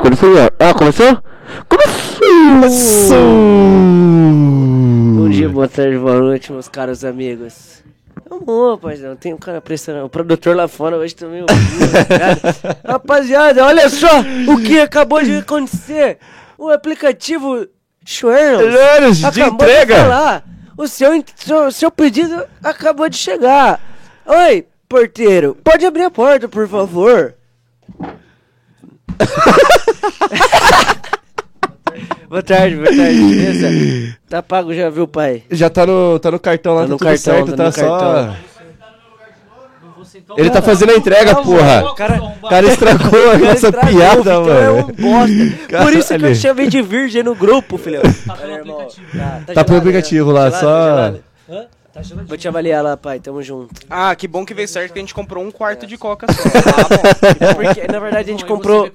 Começou? Ah, começou? Começou! Bom dia, boa tarde, boa noite, meus caros amigos. Vamos, rapaziada, tem um cara prestando. O produtor lá fora hoje também tá? Rapaziada, olha só o que acabou de acontecer. O aplicativo Schwernos, de entrega. de falar. O seu, seu pedido acabou de chegar. Oi, porteiro, pode abrir a porta, por favor. boa tarde, boa tarde, beleza? Tá pago já, viu, pai? Já tá no, tá no cartão lá, Tá tá, no tudo cartão, certo, tá tá, no só... cartão. Ele tá fazendo a entrega, Não, porra. O cara, cara estragou a cara nossa estragou, piada, mano. É um bosta. Por isso que eu chamei de virgem no grupo, filhão. Olha, irmão. Tá, Tá pro aplicativo lá, Gelado, só- gelado. Vou te avaliar lá, pai. Tamo junto. Ah, que bom que veio certo que a gente comprou um quarto de coca só. Ah, bom. Porque, na verdade, a gente comprou.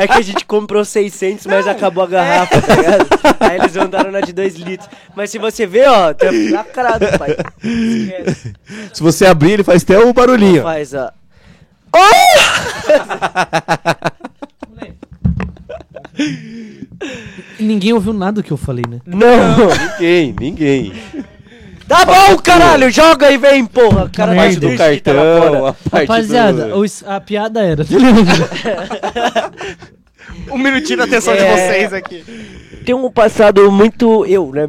é que a gente comprou 600, mas acabou a garrafa, tá ligado? Aí eles mandaram na de 2 litros. Mas se você ver, ó, tá lacrado, pai. Esquece. Se você abrir, ele faz até o barulhinho. Faz, ó. Ninguém ouviu nada que eu falei, né? Não! Ninguém, ninguém. Tá bom, caralho! Joga e vem, porra! Cara, Parte do cartão, a parte Rapaziada, do... os- a piada era. Um minutinho da atenção de É. vocês aqui. Tem um passado muito. Eu, né?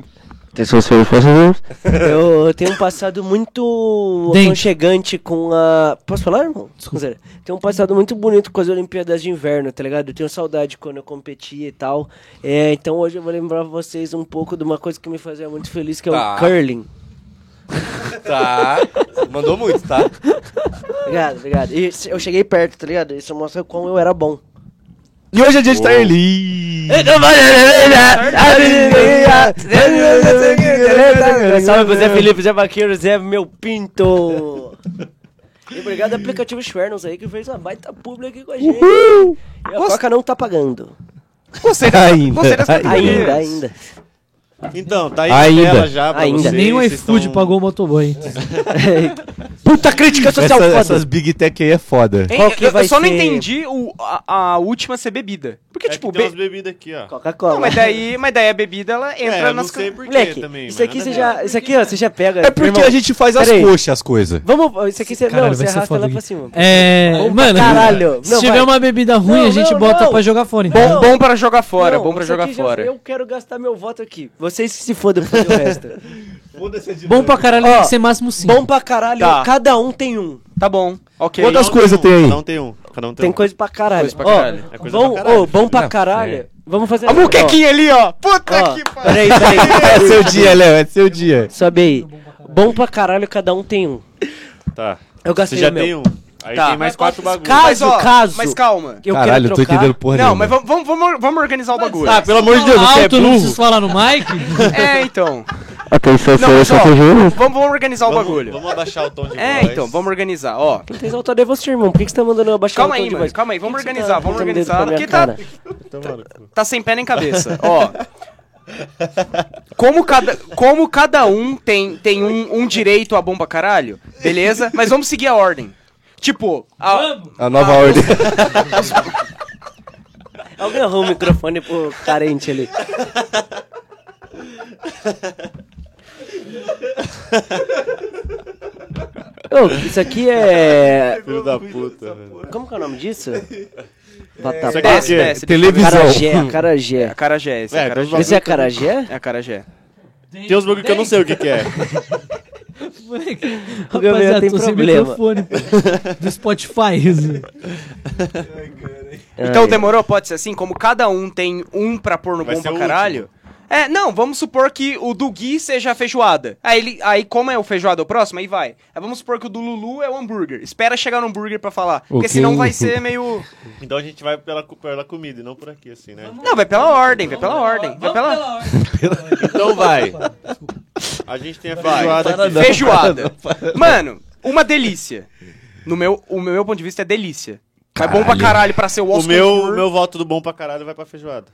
Atenção, senhores passageiros. Eu tenho um passado muito Dente. aconchegante com a. Posso falar, irmão? Desculpa. Tenho um passado muito bonito com as Olimpíadas de Inverno, tá ligado? Eu tenho saudade quando eu competia e tal. É, então hoje eu vou lembrar pra vocês um pouco de uma coisa que me fazia muito feliz, que é Tá. o curling. Tá, mandou muito, tá? Obrigado, obrigado. E se- eu cheguei perto, tá ligado? Isso mostra como eu era bom. E hoje é dia de Tarli. Salve pro Zé Felipe, Zé Vaqueiro, Zé Meu Pinto. E obrigado ao aplicativo Schwernos aí que fez uma baita publi aqui com a gente. E a Coca não tá pagando. Gostei, Ainda, das ainda. Ainda, ainda. Então, tá aí Ainda. na tela já pra Ainda. vocês. Nem o iFood tão- pagou o motoboy. Puta crítica social Essa- foda. essas Big Tech aí é foda. Hein, Qual que eu, vai eu só não ser? entendi o, a, a última ser bebida. Porque, É tipo, que tem be- umas bebidas aqui, ó. Coca-Cola. Mas daí, mas daí a bebida ela entra É, eu não nas sei porquê Moleque, também. isso aqui você já. Isso aqui, ó, você já pega. É porque irmão. a gente faz as coxas, as coisas. Vamos. Isso aqui você. Caralho, não, você vai ser arrasta aqui. pra cima. É. Mano, caralho. se tiver uma bebida ruim, a gente bota pra jogar fora. Bom, pra jogar fora, bom pra jogar fora. Eu quero gastar meu voto aqui. Vocês que se fodam pra fazer o resto. Bom pra caralho, tem que ser máximo 5. Bom pra caralho, Tá. cada um tem um. Tá bom, ok. Quantas coisas um, tem aí? Cada um tem um. Cada um tem, Tem um. coisa pra caralho. Coisa pra Ó, caralho. É coisa bom, pra caralho. ô, bom pra Não, caralho. é. Vamos fazer A muquequinha ali, ó. Puta Ó, que pariu. peraí, peraí. É seu dia, Léo, é seu dia. Sobe aí. Bom pra caralho, cada um tem um. Tá. Eu gastei Você já o meu. tem um. Aí Tá. tem mais quatro bagulhos. Caso, Mas, ó, caso. Mas calma. Eu Caralho, quero eu tô trocar. entendendo porra Não, nenhuma. mas vamos, vamos, vamos, vamos organizar o bagulho. Ah, pelo amor de Deus, você é alto, não burro. preciso falar no mic. É, então. Atenção, Não, mas ó, vamos, vamos organizar o bagulho. vamos abaixar o tom de É, voz. então, vamos organizar, ó. Quem tem autor é você, irmão. Por que que você tá mandando eu abaixar Calma o tom aí, de mano, voz? calma aí, vamos Por que que você organizar, tá vamos dedo organizar, minha porque tá- cara? Então, Tá sem pé nem cabeça. Ó. Como cada, como cada um tem, tem um, um direito a bom pra caralho, beleza? Mas vamos seguir a ordem. Tipo, a, A nova ordem. Alguém arruma o microfone pro carente ali. Ô, isso aqui é. filho da puta. velho. Como que é o nome disso? Isso Batata. aqui é o quê? Televisão. Carajé, acarajé. a carajé, esse é, É, a carajé. Esse é acarajé? É a carajé. Tem uns bagulho que eu não sei o que que é. O Gabriel tem tô sem problema. do Spotify. Então Ai. demorou? Pode ser assim? Como cada um tem um pra pôr no Vai bom pra caralho. É, não, vamos supor que o do Gui seja a feijoada. Aí, ele, aí como é o feijoada o próximo, aí vai. Aí vamos supor que o do Lulu é o hambúrguer. Espera chegar no hambúrguer pra falar. Porque Ok. senão vai ser meio... Então a gente vai pela, pela comida e não por aqui, assim, né? Não, vai pela ordem, vai pela ordem. Vai pela... Então vai. A gente tem a feijoada aqui. Feijoada. Mano, uma delícia. No meu, o meu ponto de vista é delícia. Vai bom pra Caralho. caralho pra ser o O Oscar. meu, o meu voto do bom pra caralho vai pra feijoada.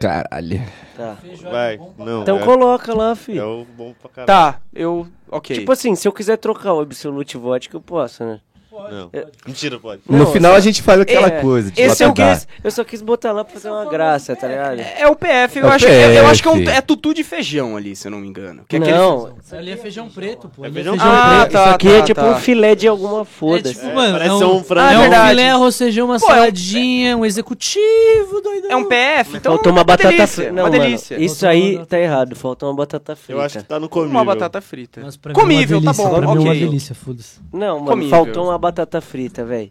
Caralho. Tá. Vai. Não. Então é, coloca lá, é filho. o bom pra caralho. Tá, eu Ok. Tipo assim, se eu quiser trocar o Absolute Vodka, eu posso, né? Não. Mentira, pode. No Não, final só- a gente faz aquela É, coisa. De Esse eu quis, eu só quis botar lá pra fazer uma graça, tá ligado? É o PF, eu, É o acho, eu, eu acho que é, um, PF. é tutu de feijão ali, se eu não me engano. Que é aquele- Não, Ali é feijão preto, pô. É feijão feijão Ah, preto. tá, isso aqui tá, é tipo tá. um filé de alguma É foda. tipo, mano, parece é um, ser um frango. Ah, é um filé, arroz, feijão, uma Pô, é um- saladinha, um executivo, doidão. É um PF, então Faltou uma é batata frita. uma delícia. isso aí tá errado. Faltou uma batata frita. Eu acho que tá no comível. Uma batata frita. É Comível, tá bom, é uma ok. delícia, foda-se. Não, mano, Comível. faltou uma batata frita, velho.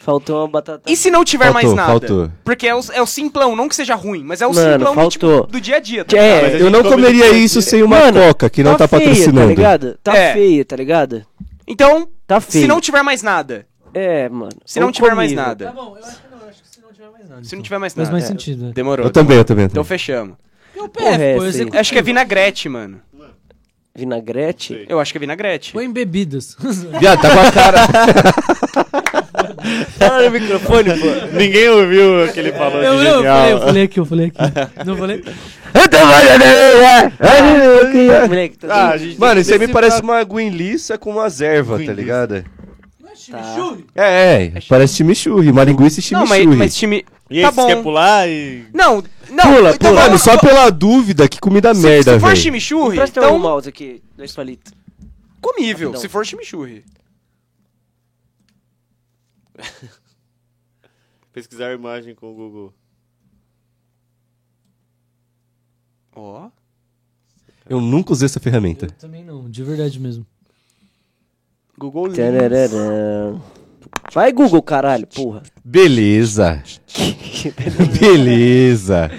Faltou uma batata E se não tiver mais Faltou, nada? faltou. Porque é o, é o simplão, não que seja ruim, mas é o Mano, simplão do, tipo, faltou. do dia a dia. Tá É, ligado? mas a Eu gente não come comeria depois isso sem uma Mano, coca, que não tá, feia, patrocinando. Tá ligado? Tá É. feia, tá ligado? Então, Tá feio. se não tiver mais nada, É, mano. se não tiver mais comível. nada, bom, eu acho que não, eu acho que se não tiver mais nada. se não tiver mais Faz nada, mais é. sentido, né? demorou. Eu também, eu também. eu Então também. fechamos. E o Porra, PF, é aí? executivo. Acho que é vinagrete, mano. Vinagrete? Eu acho que é vinagrete. Põe em bebidas. Viado, tá com a cara. Fala no microfone, pô. Ninguém ouviu o que ele falou Eu, de eu, eu falei, eu falei aqui, eu falei aqui. Não falei? Moleque, tá Ah, Mano, isso aí me parece uma guinliça com uma erva, tá ligado? Tá. É, é, parece chimichurri, uma linguiça e Não, mas, chimichurri. mas time... E aí, tá você bom. quer pular e... Não, não. Pula, então pula. Mano, só pela dúvida, que comida se, merda, se for velho. chimichurri, Presta então um mouse aqui, dois palitos. comível. Rapidão. Se for chimichurri. Pesquisar imagem com o Google. Ó. Eu nunca usei essa ferramenta. Eu também não, de verdade mesmo. Google Lens. Vai, Google, caralho, porra. Beleza. Beleza.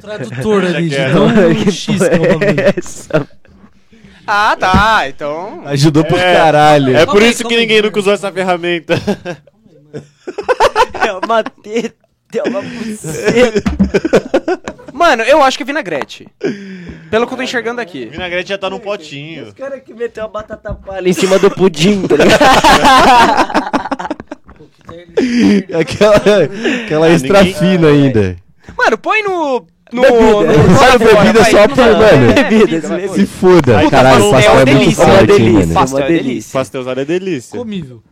Tradutor ali, de dar um X que é o bagulho. Essa Ah, tá. Então. Ajudou por É. caralho. É por Calma aí, isso que calma aí, ninguém nunca usou essa ferramenta. é uma teta, é uma buceta. Mano, eu acho que é vinagrete. Pelo que eu tô enxergando aqui. Vinagrete já tá num potinho. Os caras que meteu a batata palha em cima do pudim, tá ligado? Aquela, aquela Ah, extra ninguém- fina ainda. Mano, põe no. No. Bebida. no- Sabe, fora, bebida só por, Não, mano. Bebidas, vai, bebidas. Se foda. Aí, Caralho, tá pastel é é muito delícia, forte, uma hein, delícia. Pastel é delícia. Pastelzado é delícia. Comível.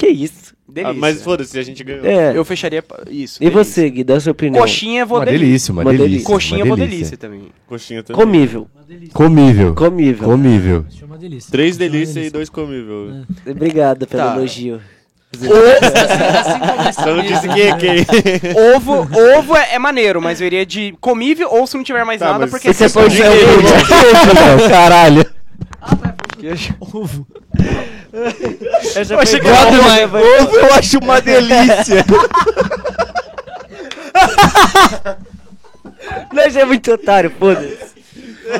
Que isso? Ah, Delícia. mas foda-se, a gente ganhou. É. Eu fecharia. pa- Isso. E delícia. você, Gui, dá a sua opinião. Coxinha, vou Uma delícia. delícia, uma Uma delícia. delícia. Coxinha, uma vou delícia. delícia também. Coxinha também. Comível. Comível. Comível. Comível. É uma delícia. Três é uma delícias e delícia. dois comível. Obrigado pelo Tá. elogio. Só não disse quem é quem. Ovo, ovo é, é maneiro, mas eu iria de comível ou se não tiver mais Tá, nada, mas porque Você se pode for- ser Caralho. Ovo. Essa Eu achei que ovo, Ovo eu acho uma delícia. Nós é muito otário, foda-se.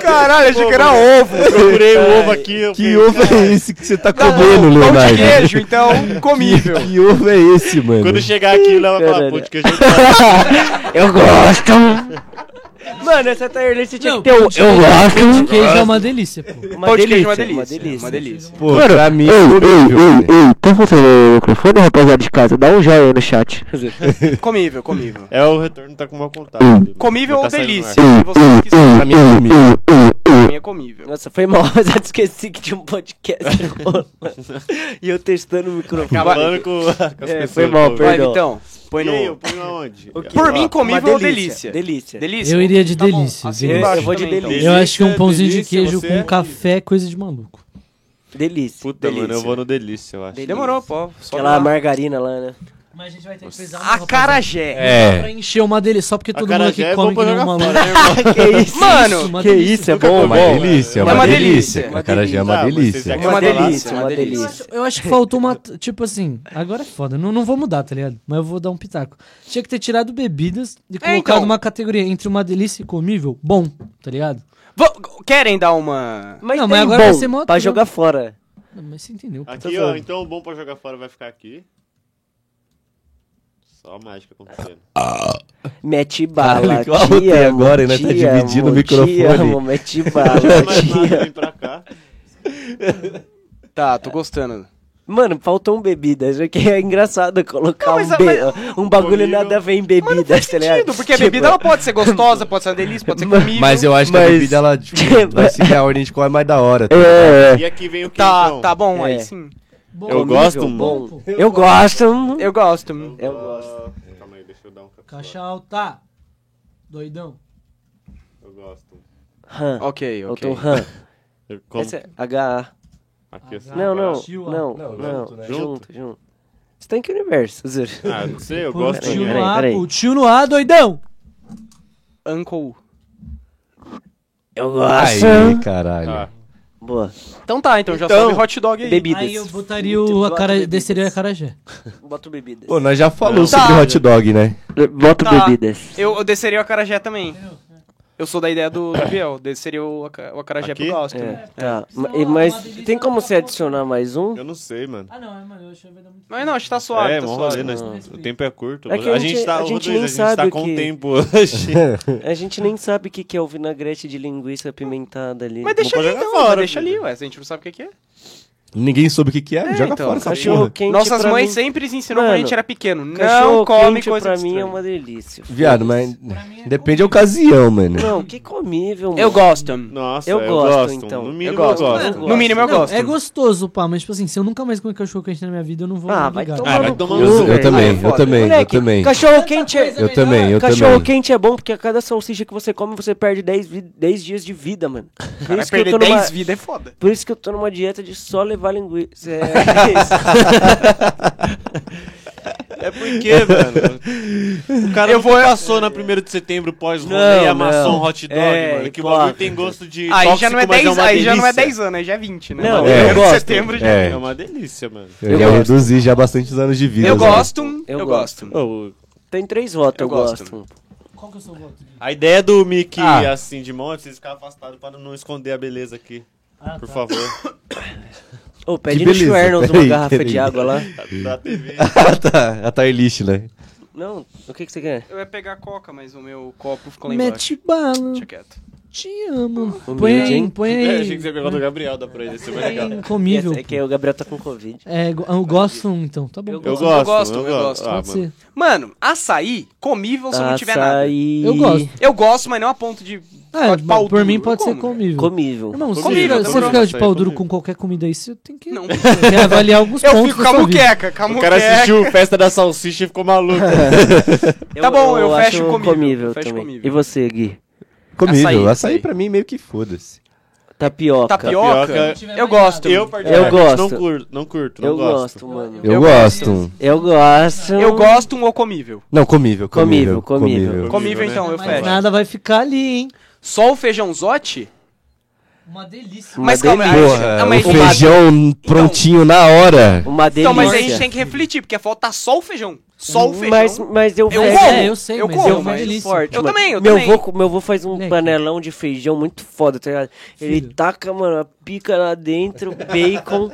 Caralho, achei que era ovo. Procurei o ovo aqui. eu Que ovo cara, é esse que você tá Não, comendo, pão de Leonardo? queijo, então, comível. Que, que ovo é esse, mano? Quando chegar aqui, o Léo vai falar, Caralho. pô, de queijo Eu gosto. Mano, essa Tairlist tinha Não, que ter pão de Eu queijo- gosto. Pão de queijo é uma delícia, pô. Uma Pão de queijo é uma delícia, delícia. Uma delícia. Pô, pra mim, comível. ei, tá funcionando o microfone, rapaziada de casa? Dá um joinha aí no chat. Comível, comível. É, o retorno tá com mau contato. ali. Comível ou tá saindo no delícia? ar. Se vocês quiserem. Pra mim é comível. Pra mim é comível. Nossa, foi mal, mas eu esqueci que tinha um podcast rolando. E eu testando o microfone. Acabando com, com as É, pessoas foi mal, que Vai, perdão. Vitão. Põe eu no. ponho aonde? Por mim, Uma comível ou delícia? Delícia. Delícia? Eu iria de Tá bom, delícia. assim embaixo Eu vou de também, então. delícia. Eu acho que um pãozinho de delícia, queijo você com é café é coisa de maluco. Delícia. Puta, Delícia. mano, eu vou no delícia, eu acho. Demorou, pô. Só Aquela margarina lá, né? Mas a gente vai ter que pesar Acarajé. É. Pra encher uma delícia, só porque todo mundo Acarajé aqui é come bom que pra nem um jogar maluco. fora, né, irmão? Que isso? Mano, uma que delícia. isso, é bom, Uma comi. bom. delícia, É uma uma delícia. delícia. Acarajé é uma Tá, mas vocês delícia. já É uma falar? delícia, uma delícia. Eu acho que faltou uma. Tipo assim, agora é foda. Não, não vou mudar, tá ligado? Mas eu vou dar um pitaco. Tinha que ter tirado bebidas e colocado então. uma categoria entre uma delícia e comível, bom, tá ligado? Vou- Querem dar uma. Mas Não, mas agora bom vai ser mó pra jogar fora. Não, mas você entendeu. pô. Aqui, ó, então o bom pra jogar fora vai ficar aqui. Só mágica acontecendo. Mete bala, Caralho, que eu te amo, agora, né? Tá dividindo amo, o microfone. Te amo, mete bala, Mais te nada, amo. vem pra cá. Tá, tô gostando. Mano, faltam bebidas, porque é engraçado colocar Não, mas um, a- be- mas- um bagulho Comível. nada a ver em Mas não bebidas, faz tá ligado? sentido, porque a Tipo, bebida ela pode ser gostosa, pode ser uma delícia, pode ser Mas- comível. Mas eu acho que a Mas- bebida, ela tipo, vai seguir a ordem de qual é mais da hora. tá É, E aqui vem o que Tá, então? tá bom, aí É. sim. Bom, Eu gosto bom. pô. Eu gosto. Eu gosto. Eu gosto. Calma aí, deixa eu dar um café. Caixa alta. Doidão. Eu gosto. Han. Ok, Eu ok. tô Han. Eu como Esse é H. aqui assim. Não, não, não, Não, não, junto, né? junto, junto. Você tá em que universo? Ah, não sei, eu Pô, gosto peraí, tio também. peraí, no A, pô, tio no A, doidão. Uncle. Eu gosto. Aí, caralho. Ah, Boa. Então tá, então já Então, sobe hot dog aí. bebidas. Aí eu botaria o acara... desceria a carajé. Boto bebidas. Pô, nós já falamos Tá. sobre hot dog, né? Boto Tá. bebidas. Eu, eu desceria o acarajé também. Eu sou da ideia do, do Biel. Desceria o, aca- o acarajé Aqui? pro gosto. É, tá. É Ma- e- Mas tem como você adicionar mais um? eu não sei, mano. Ah, não, é, mano, eu achei que vai dar muito Mas não, acho que tá suave. é, tá mó suave. rolê, nós- o tempo é curto. É que a, a gente tá, a gente nem a gente sabe tá o com que- tempo hoje. A gente nem sabe o que que é o vinagrete de linguiça apimentada ali. Mas deixa Vamos ali jogar então, fora, deixa filho. ali, ué. Se a gente não sabe o que que é. Ninguém soube o que que é, joga então, fora essa Cachorro porra. quente Nossas mães mim, sempre ensinou quando a gente era pequeno. Não Cachorro come quente coisa pra mim é uma delícia. Viado, mas é depende da ocasião, mano. Não, que comível, mano. Eu gosto. Nossa, Eu eu, gosto, gosto. então. No Eu mínimo eu gosto. gosto. Eu No mínimo eu Não, gosto. É gostoso, pá, mas tipo assim, se eu nunca mais comer cachorro quente na minha vida, eu não vou Ah, me vai ligar. tomar Ah, vai no tomar cu, no cu. Eu, também, é eu também, eu também. Cachorro quente é... Eu também, eu Cachorro também. quente é bom porque a cada salsicha que você come, você perde 10, vi- 10 dias de vida, mano. Por isso, que eu tô numa, 10 vidas é foda. por isso que eu tô numa dieta de só levar linguiça. É, É porque, mano. O cara Eu vou- passou na 1 de setembro pós-rolê e amassou um hot dog, É, mano. Que o claro. bagulho tem gosto de. Aí já não é tóxico, mas 10, uma aí já não é delícia. 10 anos, aí já é 20, né? Não, Mas eu gosto. setembro já É. É uma delícia, mano. Eu, Eu já reduzi já bastantes anos de vida. Eu né? gosto, Eu eu, gosto. gosto. Tem três votos, eu, Eu gosto. gosto. Qual que é o seu voto? A ideia do Mickey Ah. assim de mão é vocês ficarem afastados pra não esconder a beleza aqui. Ah, Por tá. favor. Ô, pede Que no Schwernos uma garrafa peraí. de água lá. Da TV. Ah, tá. A Tarlish, né? Não, o que que você quer? Eu ia pegar a coca, mas o meu copo ficou lá embaixo. Mete bala, Deixa quieto. Te amo. Humilde, Põe aí, hein? põe É, aí. achei que você ia pegar do Gabriel, dá pra ele, isso é bem legal. Põe comível. É que o Gabriel tá com Covid. É, eu gosto então, tá bom. Eu Eu gosto, gosto, gosto, eu eu gosto. Ah, Pode mano. ser. Mano, açaí, comível se não tiver nada. Açaí... Eu gosto. Eu gosto, mas não a ponto de. É, Pode pau por duro, mim eu pode ser comível. Comível. Não, se Comível, você ficar, de pau duro comível. com qualquer comida aí, você tem que Não. tem que avaliar alguns Eu pontos fico com a muqueca, com a O cara assistiu Festa da Salsicha e ficou maluco. Tá bom, eu fecho acho comível, fecho comível. E você, Gui? Comível. Açaí, Açaí, pra mim meio que foda-se. Tapioca. Tapioca, eu gosto. Eu, Eu gosto. Não curto, não curto, não Eu gosto. gosto, mano. Eu, Eu gosto. Eu gosto. Eu gosto um ou comível. Não, comível, comível. Comível, comível. Comível, né? então, eu Mas fecho. nada vai ficar ali, hein? Só o feijãozote? Uma delícia. Uma Mas calma, delícia. aí- Porra, mas- o feijão prontinho na hora. Uma delícia. Então, mas a gente tem que refletir, porque falta só o feijão. Só o feijão. Mas, mas eu, Eu vejo- como, É, eu sei, eu mas como, é uma mas delícia. forte, Eu mano. também, eu meu também. Vô, meu avô faz um panelão de feijão muito foda, tá ligado? Ele Filho. taca, mano, a pica lá dentro, bacon.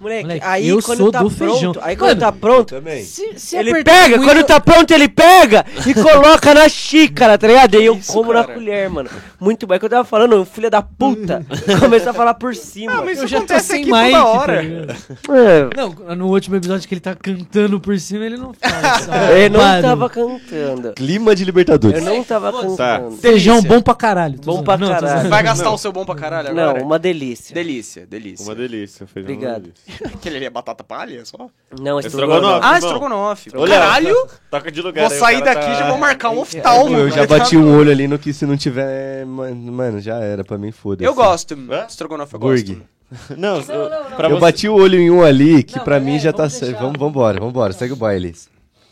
Moleque, Moleque, aí eu quando sou tá do pronto, feijão. aí quando Mano, tá pronto, também. Se, se ele pega, muito- quando tá pronto ele pega e coloca na xícara, tá ligado? E eu Isso, como na cara. colher, mano. Muito bom. É que eu tava falando, filho da puta começou a falar por cima. Ah, mas Eu já tô sem toda tá hora. É, Não, no último episódio que ele tá cantando por cima, ele não faz. Eu não Mano, tava cantando. Clima de Libertadores. Eu não tava Foda-se. cantando. Feijão Delícia. bom pra caralho. tô Bom pra Não, caralho. Vai gastar o seu bom pra caralho Não, agora? uma delícia. Delícia, delícia. Uma delícia, feijão. Obrigado. Aquele ali é batata palha só? Não, Estrogonofe. estrogonofe. Ah, estrogonofe. Olha, Caralho, Toca de lugar vou sair daqui e tá- já vou marcar um oftalmo. Eu já bati um olho ali no que se não tiver. Mano, já era, pra mim foda-se. Eu gosto. Hã? Estrogonofe eu Burg. gosto. Não, eu- pra Eu você... bati o olho em um ali que Não, pra mim é, já tá vamos certo. Vamos, vambora, vambora, segue o baile.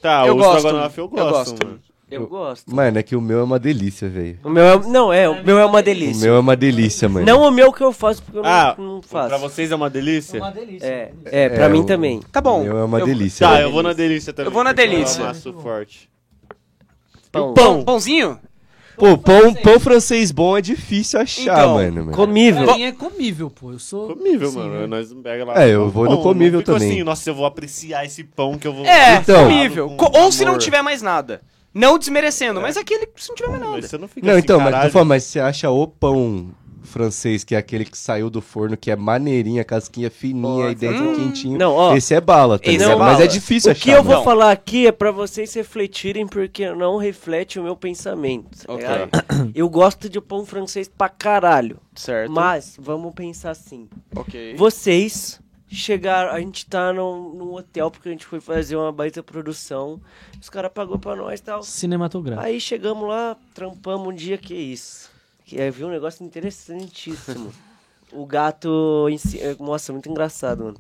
Tá, Eu o gosto. estrogonofe eu Eu gosto, gosto. mano. Eu gosto. Mano, é que o meu é uma delícia, velho. O meu é, não, é, o meu é uma O delícia. meu é uma delícia, mano. Não o meu que eu faço, porque eu não, Ah, não pra faço. vocês é uma delícia? Uma delícia. É, é, pra É, mim o- também. Tá O bom. meu é uma Eu- delícia. Tá, eu vou na delícia também. Eu vou na delícia. É maço forte. Pão. Pão. Pãozinho? Pô, pão, pão francês bom é difícil achar, Então, mano. mano. Comível. Pra mim é comível, pô. Eu sou. Comível, Sim, mano. né? Nós pega lá. É, eu vou no Pão, comível não fico também. assim, nossa, eu vou apreciar esse pão que eu vou. É, Então. comível. Com Co- Ou se não tiver mais nada. Não desmerecendo, mas aquele se não tiver mais Mas você não fica Não, assim, então, mas, caralho. falando, mas você acha o pão francês, que é aquele que saiu do forno, que é maneirinha, casquinha fininha e dentro Hum. quentinho. Não, ó. Esse é bala, tá Esse ligado? é Mas bala. é difícil O achar. que eu vou mano. falar aqui é pra vocês refletirem, porque não reflete o meu pensamento. tá Ok. ligado? Eu gosto de pão francês pra caralho. Certo. Mas, vamos pensar assim. Ok. Vocês chegaram. A gente tá num, num hotel porque a gente foi fazer uma baita produção. Os caras pagou pra nós e tal. Cinematográfico. Aí chegamos lá, trampamos um dia, que isso. Que é, viu um negócio interessantíssimo. o gato. Em si, é, nossa, muito engraçado, mano.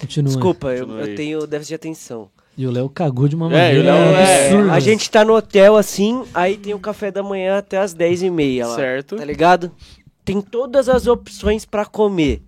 Continua. Desculpa, eu, Continua aí. eu tenho déficit de atenção. E o Léo cagou de uma É, o maneira Léo é- absurda. A gente tá no hotel assim, aí tem o café da manhã até as 10h30 lá. Certo. Tá ligado? Tem todas as opções pra comer,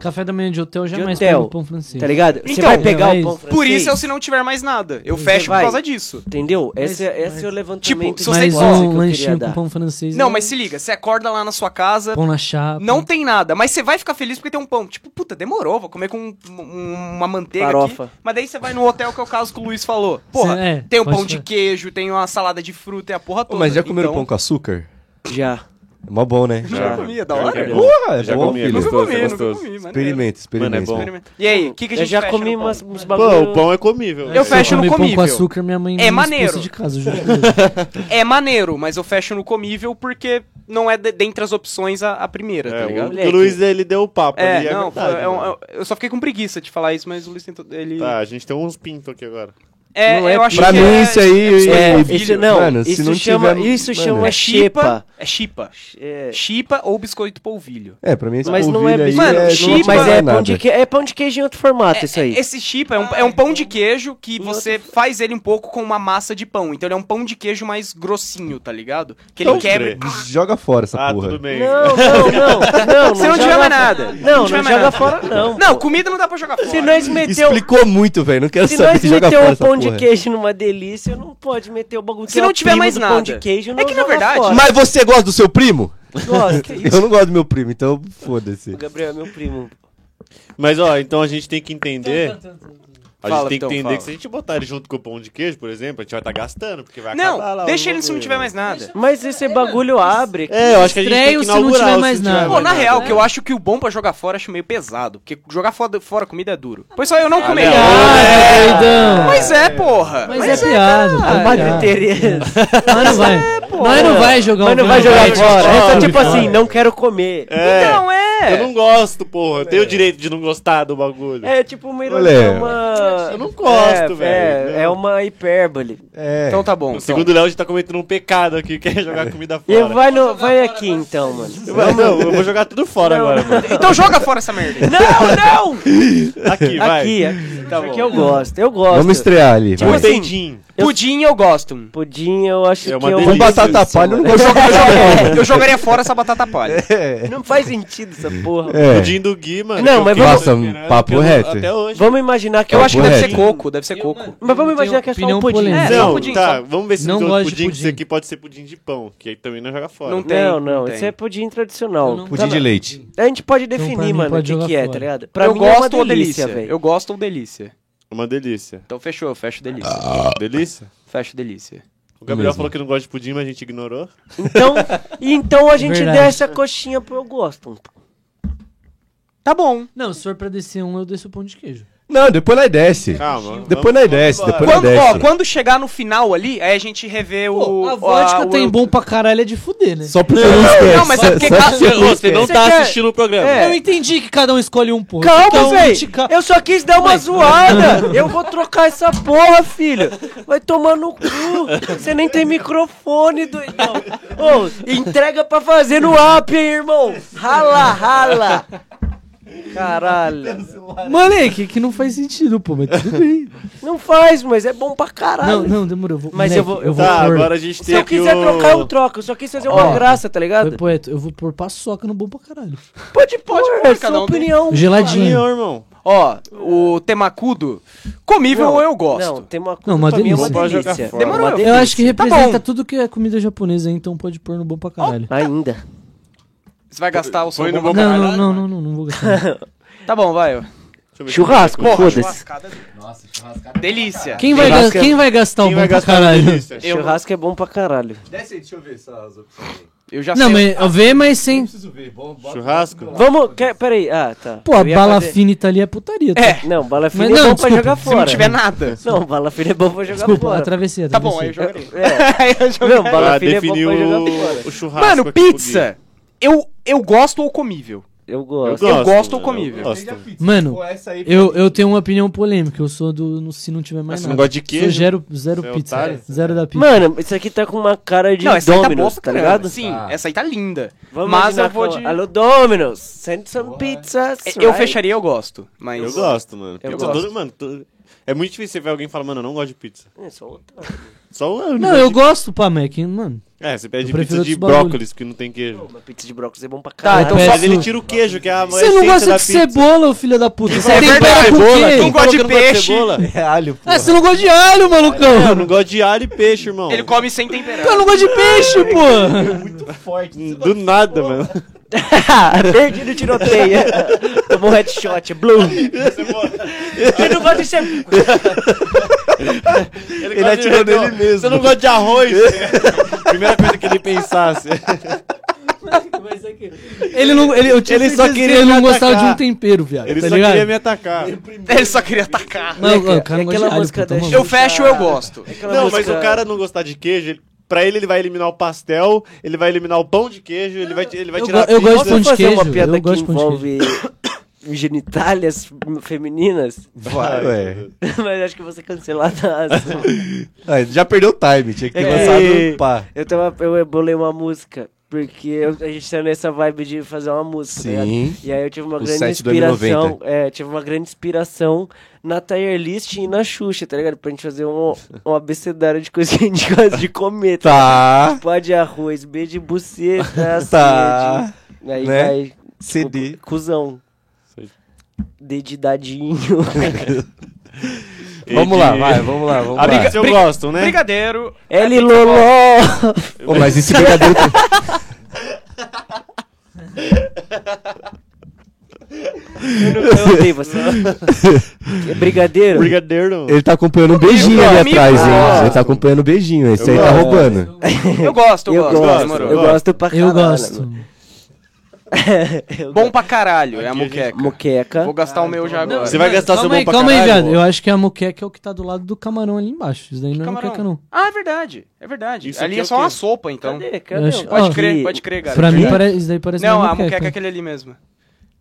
Café da manhã de hotel De jamais hotel. pega pão francês. tá ligado? Você Então, vai pegar é o pão francês. Por isso é o se não tiver mais nada. Eu Você fecho por vai. causa disso. Entendeu? Mas- esse, esse mas- é o levantamento Tipo, se você- Mas um lanchinho com pão francês. Não, é mas se liga, você acorda lá na sua casa, Pão na chapa. não tem nada, mas você vai ficar feliz porque tem um pão. Tipo, puta, demorou, vou comer com um- um- uma manteiga Farofa. aqui. Mas daí você vai no hotel, que é o caso que o Luiz falou. Porra, Cê- é, tem um pão de ser. queijo, tem uma salada de fruta, tem a porra Ô, toda. mas já comeram Então- pão com açúcar? Já. É mó bom, né? Já comi, é da hora. Já. Porra, é Já bom, comi, é filho. Nunca comi, é nunca gostoso. comi. Experimenta, experimenta. Mano, é bom. Experimenta. E aí, o que, que a Eu gente já fecha comi umas, uns Pô, bagulho... o pão é comível. Eu Se eu fecho no comer pão com comível. açúcar, minha mãe É me maneiro. de casa, eu. É maneiro, mas eu fecho no comível porque não é de- dentre as opções a, a primeira, tá É, ligado? o, o Luiz, ele deu o papo ali, É, é não, verdade, foi- é é um- eu só fiquei com preguiça de falar isso, mas o Luiz tentou. Ele. Tá, a gente tem uns pintos aqui agora. É, Não é eu acho Pra que mim, é, isso aí- É, isso filho. não, Mano, se isso não chama, tiver- isso mano, chama É chipa. É chipa. É, Chipa ou biscoito polvilho. É, pra mim esse mas não é polvilho aí bicho, Mano, é, chipa- mas é pão, de que, é pão de queijo em outro formato, isso aí. Esse chipa é um, é um pão de queijo que Em você faz ele um pouco com uma massa de pão. Então ele é um pão de queijo mais grossinho, tá ligado? Que ele quebra. Joga fora essa ah, porra. tudo bem. Não, não, não, não. Se não joga tiver mais nada. Não, Não não, tiver mais joga fora, não. Não, comida não dá pra jogar fora. Se nós meteu, Explicou muito, velho. Não quero se saber. nós Joga meteu fora um de queijo numa delícia, não pode meter o bagulho que Se é não tiver mais nada. Pão de queijo, É não que, na verdade, fora. Mas você gosta do seu primo? Gosto. Eu não gosto do meu primo, então foda-se. O Gabriel é meu primo. Mas, ó, então a gente tem que entender... A gente Fala, tem que então, entender fala. que se a gente botar ele junto com o pão de queijo, por exemplo, a gente vai estar gastando, porque vai Não, acabar lá. deixa ele se não tiver mais nada. Mas esse bagulho abre. É, eu acho que a gente tem que se não tiver mais tiver nada. Pô, na real, nada. que eu acho que o bom pra jogar fora acho meio pesado. Porque jogar fora, fora comida é duro. Pois só eu não comeria. não. Ah, doidão. Mas é, porra. Mas, é piada. A pô, Madre piada. Teresa. Nós não vai. Nós não vai jogar Mas não vai jogar de fora. É só tipo Fora. assim, não quero comer. É, Então, é. eu não gosto, porra. Eu tenho o direito de não gostar do bagulho. É tipo uma ironia, uma... Eu não gosto, é, velho. É, Não. é uma hipérbole. É. Então tá bom. O segundo Léo, a gente tá cometendo um pecado aqui, que é jogar comida E fora. vai, no, vai aqui então, mano. Vai- Não, eu vou jogar tudo fora Não. agora, mano. Então joga fora essa merda. Não, não! Aqui, vai. Aqui, aqui. Tá aqui bom. eu gosto, eu gosto. Vamos estrear ali. Tipo vai. assim, Pudim. Pudim eu gosto. Pudim eu acho É uma que eu... delícia. Com batata palha eu não Eu, gosto. eu eu jogaria fora essa batata palha. É. Não faz sentido essa porra. É. Pudim do Gui, mano. Não, mas vamos- esperando, papo reto. Até hoje. Vamos imaginar que Eu é acho que deve ser coco, deve ser coco. Mas vamos imaginar que é só um pudim. polêmica. É, só Não, pudim, tá, só- vamos ver se Não gosto pudim que pudim. aqui pode ser pudim de pão, que aí também não joga fora. Não tem. Não, não, tem. esse é pudim tradicional. Pudim de leite. A gente pode pra definir, mano, o que, é, tá ligado? Pra eu mim gosto é uma delícia? velho. Eu gosto ou delícia? Uma delícia. Então fechou, eu fecho delícia. Delícia? Fecho delícia. O Gabriel Mesmo. falou que não gosta de pudim, mas a gente ignorou. Então, então a gente Verdade. dá essa coxinha pro eu gosto. Tá bom. Não, se for pra descer um, eu desço o pão de queijo. Não, depois nós desce. Calma. Depois nós desce, depois nós Quando, ó, desce. quando chegar no final ali, aí a gente revê o. a vodka o- tem o- bom pra caralho é de fuder, né? Só porque não esquece. Não, mas é porque Só- cada- só- Você não Você tá quer- assistindo o programa. É. Eu entendi que cada um escolhe um pouco. Calma, um velho. Eu só quis dar uma zoada. Eu vou trocar essa porra, filho. Vai tomar no cu. Você nem tem microfone, doidão. Ô, entrega pra fazer no app, hein, irmão. Rala, rala. Caralho. Moleque, que não faz sentido, pô, mas tudo bem. Não faz, mas é bom pra caralho. Não, não, demorou. eu Vou, Mas moleque, eu vou- eu vou Tá, pôr- agora a gente Se tem eu aqui quiser o... trocar, eu troco. Eu só quis fazer uma Ó, graça, tá ligado? Poeta, eu vou pôr paçoca no bom pra caralho. Pode pôr, pôr, é sua um tem- opinião. Geladinho. Não, irmão. Ó, o temacudo, comível Não, eu gosto. Não, tem uma Não, uma pra mim é delícia. Pode jogar delícia. Demorou, Uma eu Eu delícia. acho que Tá representa bom. tudo que é comida japonesa, então pode pôr no bom pra caralho. Ainda. Você vai gastar o seu Põe no bom pra Não, caralho? não, não, não, não, não vou gastar. Tá bom, vai. ó. Deixa eu ver Churrasco, Porra, foda-se. churrascada. Delícia. Quem vai, Churrasco é- quem vai gastar Quem o vai bom pra gastar na caralho? delícia? Eu- Churrasco é bom pra caralho. Desce aí, deixa eu ver essas opções aí. Eu já Não, sei. mas vê, mas sem. Churrasco? Vamos, quer, peraí, ah, tá. Pô, a Eu ia bala fazer- fina ali é putaria. tá? É, Não, bala fina Mas é não, bom pra desculpa, jogar se fora. não tiver nada. Não, bala fina é bom pra jogar Desculpa, fora. a travessia. Tá bom, aí eu travessia. jogarei. É. Aí eu jogarei. Não, bala Pra fina é bom pra jogar fora. o churrasco. Mano, aqui pizza. Eu, eu gosto ou comível? Eu Gui. gosto. Eu gosto ou mano, comível? Eu gosto. Mano, essa aí, eu, eu tenho uma opinião polêmica. Eu sou do. no- se não tiver mais Mas você nada. não gosta de Sou queijo? zero, zero Você é pizza. otário? Zero da pizza. Mano, isso aqui tá com uma cara de Não, essa aí tá boa Domino's, tá caramba. ligado? Sim, Tá. essa aí tá linda. Vamos Mas eu vou de- Alô, Domino's, send some pizzas. Eu right? fecharia, eu gosto. Mas. Eu gosto, mano. Eu gosto. todo- mano, todo- É muito difícil você ver alguém falar, mano, eu não gosto de pizza. É, só otário. Só o Não, eu gosto, pá, Mac, mano. É, você pede pizza de brócolis, que não tem queijo. Uma pizza de brócolis é bom pra Tá, caralho. então peço- Mas ele tira o queijo, que é a Você não gosta de cebola, filho da puta. Você é tempera Cebola? quê? Não gosta de não peixe. cebola? É alho, pô. Ah, você não gosta de alho, malucão. Eu não gosto de alho e peixe, irmão. Ele come sem temperar. Eu não gosto de peixe, pô. muito forte. Do nada, mano. Perdi no tiroteio. Tomou headshot, blue. Eu não gosto de ser... Ele, atirou nele mesmo. Você não gosta de arroz? Primeira coisa que ele pensasse. Ele não, ele, eu Ele só queria ele não me gostava de atacar. um tempero, viado. Ele tá só ligado? queria me atacar. Ele só queria atacar. Não, É que- o cara é não gosta aquela música tá da. Eu fecho, eu gosto. Aquela Não, mas música- o cara não gostar de queijo, ele- pra ele ele vai eliminar o pastel, ele vai eliminar o pão de queijo, ele vai, ele vai Eu tirar go- eu gosto de pão de fazer uma queijo, piada eu que gosto de envolve genitálias femininas, Vai, ué. mas acho que você canceladaço. Ah, já perdeu o time, tinha que ter É lançado que- um pá. eu, tava, eu bolei uma música, porque eu- a gente tá nessa vibe de fazer uma música, tá? Sim. E aí eu tive uma O grande inspiração. 90. É, tive uma grande inspiração na tier list e na Xuxa, tá ligado? Pra gente fazer um, um abecedário de coisas que a gente gosta de comer. Tá. Pó de arroz, B de buceta, Tá. C de- Aí Né? vai. CD. cu- Cusão. D de dadinho. Vamos lá, vai, vamos lá, vamos A lá. eu Briga- gosto, né? Brigadeiro. L Loló. Ô, mas esse brigadeiro... Eu odeio você. É brigadeiro? Brigadeiro. Ele tá acompanhando um beijinho ali atrás, hein? gosto. Ele tá acompanhando um beijinho. Esse Eu aí tá gosto. roubando. Eu gosto, eu, Eu gosto. gosto, demorou. eu gosto pra caralho. Eu gosto. Eu Bom pra caralho, é a muqueca. Moqueca. Vou gastar o meu já agora. Você vai gastar seu calma bom aí, pra calma aí, caralho, viado. ó. Eu acho que a moqueca é o que tá do lado do camarão ali embaixo. Isso daí não é Camarão. moqueca, não. Ah, é verdade. É verdade. Isso ali é é só o uma sopa, então. Cadê? Cadê? acho- Pode Ó, crer, pode crer, cara. Pra mim, É? pare... isso daí parece Não, a moqueca. muqueca é aquele ali mesmo.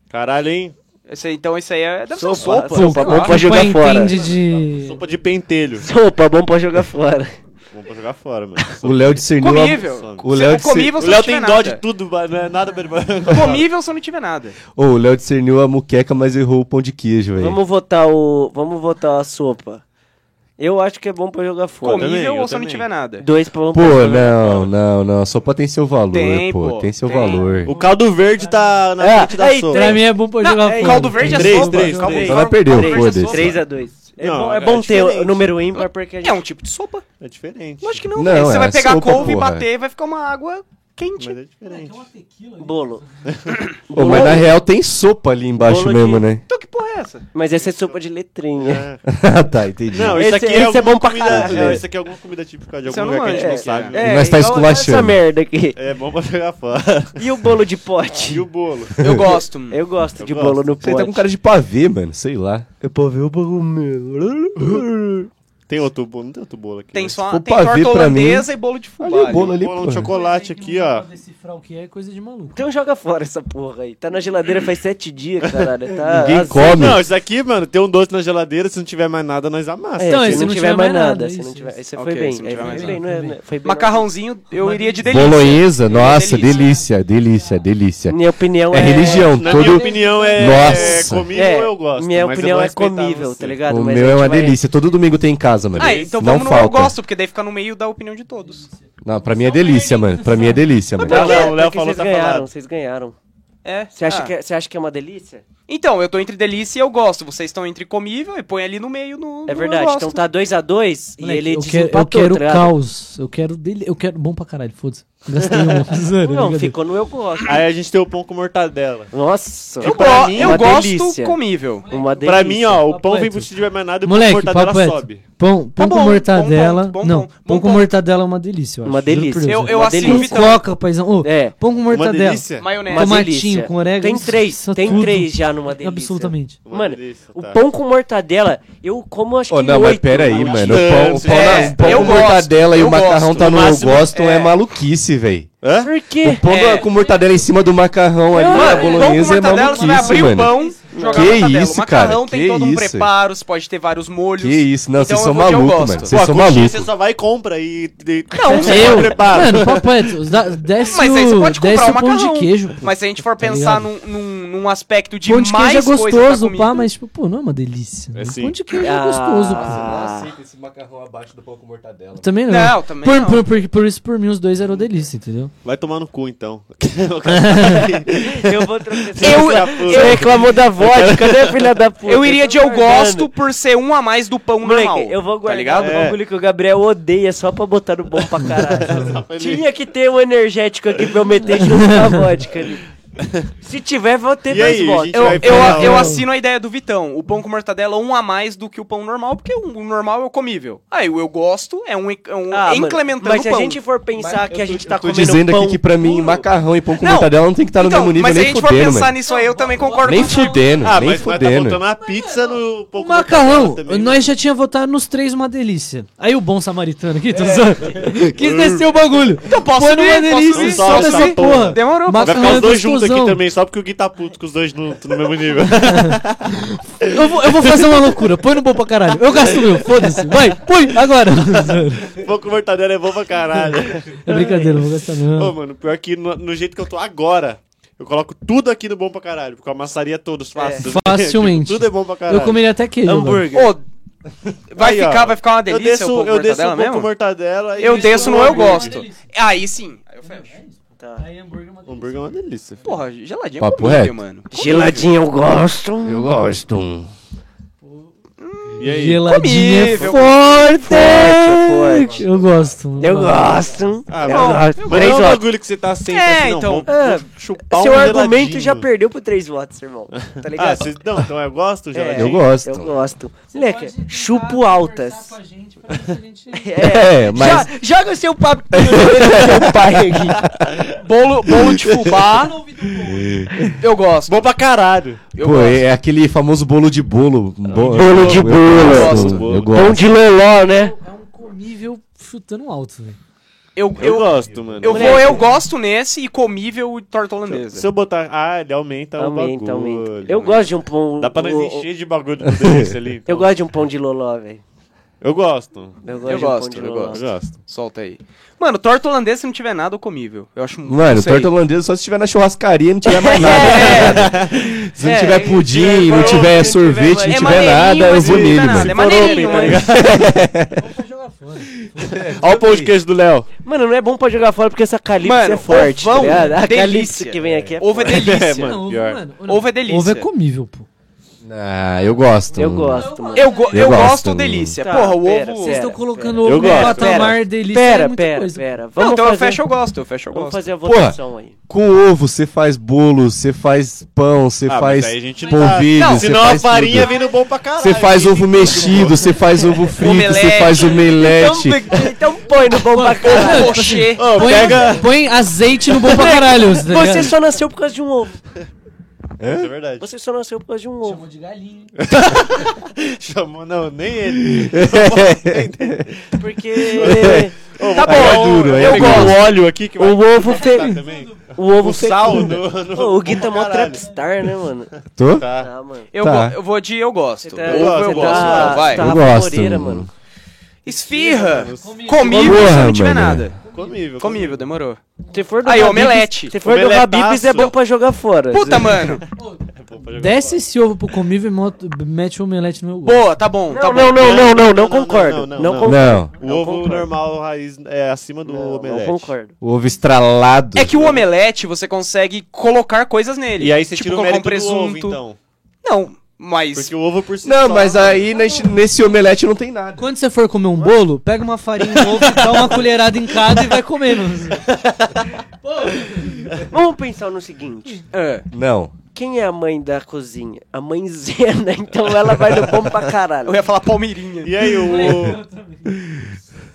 Caralho, hein? Esse aí, então esse aí é... deve ser Sopa, sopa. sopa, bom pra jogar fora. de... Sopa de pentelho. Sopa, bom pra jogar fora bom pra jogar fora, mano. O Léo discerniu. Comível. O Léo, discer... comível, o Léo tiver nada. dó de tudo, né? nada Comível se não tiver nada. Ô, oh, o Léo discerniu a muqueca, mas errou o pão de queijo, velho. Vamos votar o. Vamos votar a sopa. Eu acho que é bom pra jogar fora. Comível também, ou se não tiver nada. Dois pra um Pô, pra não, não, não. A sopa tem seu valor, tem, pô. Tem seu tem. valor. O caldo verde tá na é, frente da é, sopa. Pra mim é bom pra não, jogar é, O Caldo verde é três, sopa. Três, três, caldo três. Vai perder, é foda-se. 3x2. É Não, bom, é é bom ter o diferente. número ímpar porque a gente. É um tipo de sopa. É diferente. Lógico que não, Não, velho. Você é vai pegar sopa, a couve e porra. bater, vai ficar uma água quente. Mas é diferente. Bolo. Pô, mas na real tem sopa ali embaixo Bolo mesmo, de- né? Então que porra é essa? Mas essa é sopa de letrinha. Ah, tá, entendi. Não, Esse- isso aqui esse é, é alguma bom pra comida, caralho. é, Isso aqui é alguma comida típica de Isso eu algum não lugar que a gente não É, sabe. É, Nós tá igual esculachando. Essa merda aqui. É bom pra jogar fora. E o bolo de E pote? o bolo? Eu gosto. Eu gosto Eu de gosto. bolo no Você pote. tá com cara de pavê, mano. Sei lá. É pavê ou bagulho? Tem outro bolo? Não tem outro bolo aqui. Tem né? só for tem torta holandesa e bolo de Ali fubá. o bolo ali, Bolo de chocolate aqui, ó. decifrar o que é coisa de maluco. Então joga fora essa porra aí. Tá na geladeira faz sete dias, caralho. Tá Ninguém come. Não, isso aqui, mano, tem um doce na geladeira, se não tiver mais nada, nós amassamos. É, Então, se esse não, não tiver tiver mais nada. nada, se não tiver, isso. foi bem. se não aí tiver foi mais bem, nada. não não foi bem Macarrãozinho, eu iria de delícia. Bolonhesa, nossa, Delícia. delícia, delícia. Minha opinião É é... religião, todo... minha opinião, é, Nossa. é comível É, eu gosto. minha opinião é comível, tá ligado? O meu é uma delícia, todo domingo tem em casa, mano. Ah, então não vamos no falta. eu gosto, porque daí fica no meio da opinião de todos. Não, pra mim é delícia, mano. Pra mim é delícia, mano. Não, Não, o Léo falou, vocês tá ganharam, falado. vocês ganharam. É. Você acha, Ah. que, é- você acha que é uma delícia? Então, eu tô entre delícia e eu gosto. Vocês estão entre comível e põe ali no meio no. É verdade, então tá 2x2 e Moleque, ele eu quero, eu quero tá caos. Eu quero dele, eu quero bom pra caralho, foda-se. Gastei um. Zero, Não, brincadeira. ficou no eu gosto. Aí a gente tem o pão com mortadela. Nossa. Eu, pra go mim, eu uma gosto delícia. comível. Uma delícia. Pra mim, ó, o pão vem por se tiver mais nada e o pão com mortadela sobe. Pão, pão Tá com bom, mortadela. bom ponto, bom não, pão com mortadela é uma delícia. Eu Uma acho, por delícia. Deus. Eu, eu Uma assino Com delícia. Vitão. coca, paizão. Ô, É. pão com Uma mortadela. delícia. Maionese. Uma Tomatinho delícia. com orégano. Tem três, tem tudo. três já numa delícia. Absolutamente. Uma Mano, delícia, O tá. pão com mortadela, eu como acho que não, mas oito. pera aí, no mano. O pão, o pão, É, o com mortadela e o macarrão tá no eu gosto é, é. Maluquice, velho. Hã? Por quê? Pão É. com mortadela em cima do macarrão ali, Mano, a bolonhesa é mortadela, você vai maluquice, abrir o mano. pão, jogar Que mortadela. isso, o macarrão cara, tem que todo um isso? preparo, você pode ter vários molhos. Que isso, não, Então vocês eu são malucos, mano. Vocês são malucos. você só vai e compra e... e Não, você eu- prepara. Mano, dá- Desce Mas aí você pode comprar pão macarrão. de queijo. pô. Mas se a gente for Tá pensar num, num, num aspecto de Pão de mais queijo é gostoso, pá, mas, tipo, pô, não é uma delícia. É né? sim. Pão de queijo é Ah. gostoso, pô. Ah. esse macarrão abaixo do pão com mortadela. Também não. Não, também por, não. Por, por, por isso, por mim, os dois eram delícia, entendeu? Vai tomar no cu, então. Eu vou tropeçar. Eu- Você reclamou da vodka, né, filha da puta? Eu iria de eu guardando. gosto por ser um a mais do pão Moleque, normal. eu vou tá guardar ligado? um bagulho que o Gabriel odeia só pra botar no bom pra caralho. Tinha que ter um energético aqui pra eu meter junto com a vodka ali. Se tiver, vou ter E dois aí, votos. Eu, eu, eu assino a ideia do Vitão. O pão com mortadela um a mais do que o pão normal, porque o normal é o comível. Aí o eu gosto é um, é um Ah, mano, incrementando mas o se a gente for pensar que a gente tá Tô comendo dizendo pão aqui que pra mim, puro, macarrão e pão com Não, mortadela não tem que estar no então, mesmo nível mas se a nem gente for fudendo, pensar mano. nisso aí, eu também concordo Nem com você. fudendo, Ah, nem mas tá fudendo. botando a pizza no pão com macarrão, nós né? já tinha votado nos três uma delícia. Aí o bom samaritano aqui, tô É. Quis descer o bagulho. Então posso Foi numa delícia, solta essa essa porra. Demorou, Vai Macarrão ficar os é dois juntos aqui também, só porque o Gui tá puto com os dois no, no mesmo nível. Eu vou, eu vou fazer uma loucura, põe no bom pra caralho. Eu gasto o meu, foda-se. Vai, põe, agora. pão com mortadela é bom pra caralho. É brincadeira, não vou gastar Ô, não. mano, pior que no, no jeito que eu tô agora, eu coloco tudo aqui no bom pra caralho, porque eu amassaria todos fácil. Facilmente. tudo é bom pra caralho. Eu comeria até queijo. hambúrguer. Ô, vai Aí, ó, ficar, vai ficar uma Eu delícia desço, o eu desço mortadela um mesmo? mortadela e Eu desço um no eu gosto. Aí sim, aí eu fecho. Tá. Hambúrguer é uma delícia. filho. Porra, geladinho Papo comível, reto. mano. Geladinho eu gosto. Eu gosto. E aí? Geladinho é Comível. forte. Forte, forte. Eu gosto. Eu gosto. Ah, eu gosto. Mas Três não é um votos. bagulho que você tá sempre É, assim, não. então. É, chupar Seu um argumento geladinho. já perdeu por três votos, irmão. Tá ligado? Ah. Não, então eu gosto, É, geladinho. Eu gosto. Eu gosto. Moleque, chupo altas. É, mas... Já- joga seu papo seu pai aqui. Bolo, bolo de fubá. eu gosto. Bom pra caralho. Eu Pô, gosto. é aquele famoso bolo de bolo. Bo- Bolo de bolo. Gosto, Bolo. Eu Pão gosto. de loló, né? É um comível chutando alto, velho. Eu, Eu, eu, gosto, mano. eu vou, eu gosto nesse e comível e torta holandesa. Se eu botar... Ah, ele aumenta, Aumenta, o bagulho. aumenta. Eu gosto de um pão. Dá pra nós encher de bagulho do delícia ali. então. Eu gosto de um pão de loló, velho. Eu gosto. Eu gosto Eu gosto, eu gosto. Eu gosto. Solta aí. Mano, torta holandesa, se não tiver nada, é comível. Eu acho Mano, não sei. torta holandesa só se tiver na churrascaria e não tiver mais nada. Se não É, tiver pudim, não tiver sorvete, não É tiver nada, eu vou nele, mano. É maneirinho, tá ligado? Olha o pão de queijo do Léo. Mano, não é bom pra jogar fora porque essa calypso Mano, é forte, tá ligado? A delícia. calypso que vem aqui é Ovo é delícia. É, mano. Mano. Ovo é delícia. Ovo é comível, pô. Ah, eu gosto. Eu gosto, mano. Eu, go Eu eu gosto, gosto delícia. Tá, Porra, o pera, ovo... Vocês pera, estão pera. colocando Eu ovo no patamar Pera, delícia. é Pera, muita pera, coisa. pera. Não, Vamos então eu fazer, fecho, eu gosto, eu fecho, eu Vamos gosto. fazer a votação aí. Com ovo, você faz bolo, você faz pão, você Ah, faz polvilho, Não, senão faz a farinha tudo. vem no bom pra caralho. Você faz ovo mexido, você faz ovo frito, você faz omelete. Então, então põe no bom pra caralho. Põe, pega... põe azeite no bom pra caralho. tá? Você só nasceu por causa de um ovo. É, Isso é verdade. Você só nasceu por causa de um ovo. de galinha. Chamou, não, nem ele. Porque Ô, Tá bom, o- duro, eu eu gosto. o óleo aqui que vai o ovo tá fe... também. o ovo O sal no, no Ô, o Gui tá mó trapstar, né, mano? Tô? Tá. Ah, mano. Eu, Tá. go- eu vou de eu gosto. Tá, Ovo eu você gosto. tá, vai. Tá Eu gosto, Moreira, mano. Esfirra. Comível. Comível se não tiver mano. nada. Comível. Comível, demorou. Se for do Aí, Habib's- omelete. Se for do Omeletaço. Habib's, é bom pra jogar fora. Puta, mano. Desce esse ovo pro comível e moto- mete o omelete no meu gosto. Boa, tá bom, tá Não, bom. não, não, não, não, não concordo. não, não, Não não. concordo. Não, O ovo concordo. normal raiz é acima do Não, não omelete. concordo. o ovo estralado. É que o omelete você consegue colocar coisas nele. E aí você tipo, tira o colocar mérito um presunto. do ovo, então. Não, Mas. Porque o ovo por si Não, só- mas aí nesse, nesse omelete não tem nada. Quando você for comer um bolo, pega uma farinha de ovo, dá uma colherada em cada e vai comendo. Vamos pensar no seguinte. Ah, Não. Quem é a mãe da cozinha? A mãe Zena, então ela vai no bom pra caralho. eu ia falar Palmeirinha. E aí, o.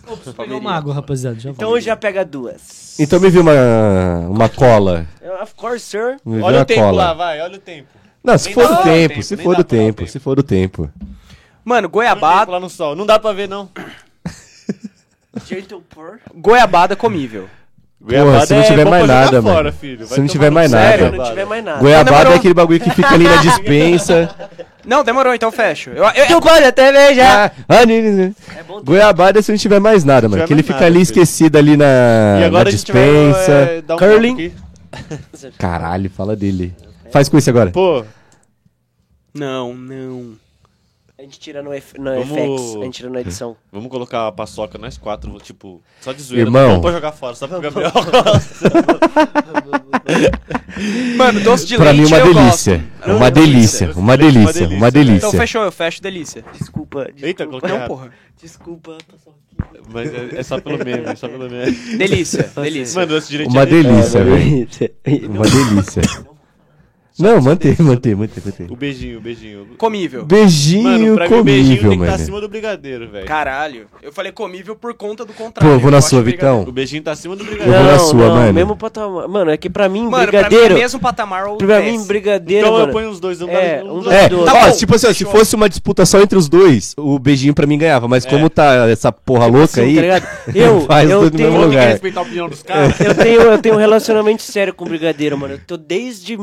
Vou pegar uma água, rapaziada. Já Então já pega duas. Então me viu uma, uma cola. Of course, sir. Me Olha o tempo cola. lá, vai, olha o tempo. Não, se for do tempo, se for do tempo, se for do tempo. Mano, goiabada, lá no sol. Não dá pra ver, não. Goiabada comível. Goiabada se não é tiver bom mais nada, mano. fora. Se não tiver mais nada. Se goiabada. não tiver mais nada. Goiabada demorou. é aquele bagulho que fica ali na dispensa. Não, demorou, então fecho. Eu, eu- Tu pode até ver já. Ah, ah, né, né. É bom Goiabada é se não tiver mais nada, mano. Que ele fica nada, ali filho. esquecido ali na, E na agora a gente vai dispensa. é, um Curling. Caralho, fala dele. Faz com isso agora. Pô, Não, não. A gente tira no, F, no Vamos- FX, a gente tira na edição. vamos colocar a paçoca nós quatro, tipo, só de zoeira. Irmão. Vamos pra jogar fora, só pro Gabriel. Mano, doce de Pra leite mim, uma eu delícia. gosto. Uma delícia, uma leite, uma delícia, delícia, uma delícia. Então fechou, eu fecho delícia. Desculpa, desculpa. Eita, coloquei Não, porra. Desculpa. Mas é, é só pelo meme, é só pelo meme. Delícia, delícia. Mano, doce de leite Uma é delícia, É, velho. Uma delícia. Não, mantém, mantém, mantém, mantém. O beijinho, o beijinho. Comível. Beijinho Mano, pra mim o beijinho comível, tem que estar mano. acima do brigadeiro, velho. Caralho. Eu falei comível por conta do contrário. Pô, vou na Eu sua, brigadeiro. Vitão. O beijinho tá acima do Eu brigadeiro. vou na Não, sua, não, mano. mesmo patamar. Mano, é que pra mim, Mano, brigadeiro. pra mim é mesmo patamar ou Pra mim, brigadeiro, Então eu mano. ponho os dois, um É, um um do- da- É, dois. Tá ó, bom, tipo assim, ó, se fosse uma disputa só entre os dois, o beijinho pra mim ganhava. Mas como tá essa porra louca Assim, aí, tá? Eu, faz eu tudo no tenho, mesmo que lugar. respeitar a opinião dos caras. eu tenho, eu tenho um relacionamento sério com o brigadeiro, mano. Eu tô desde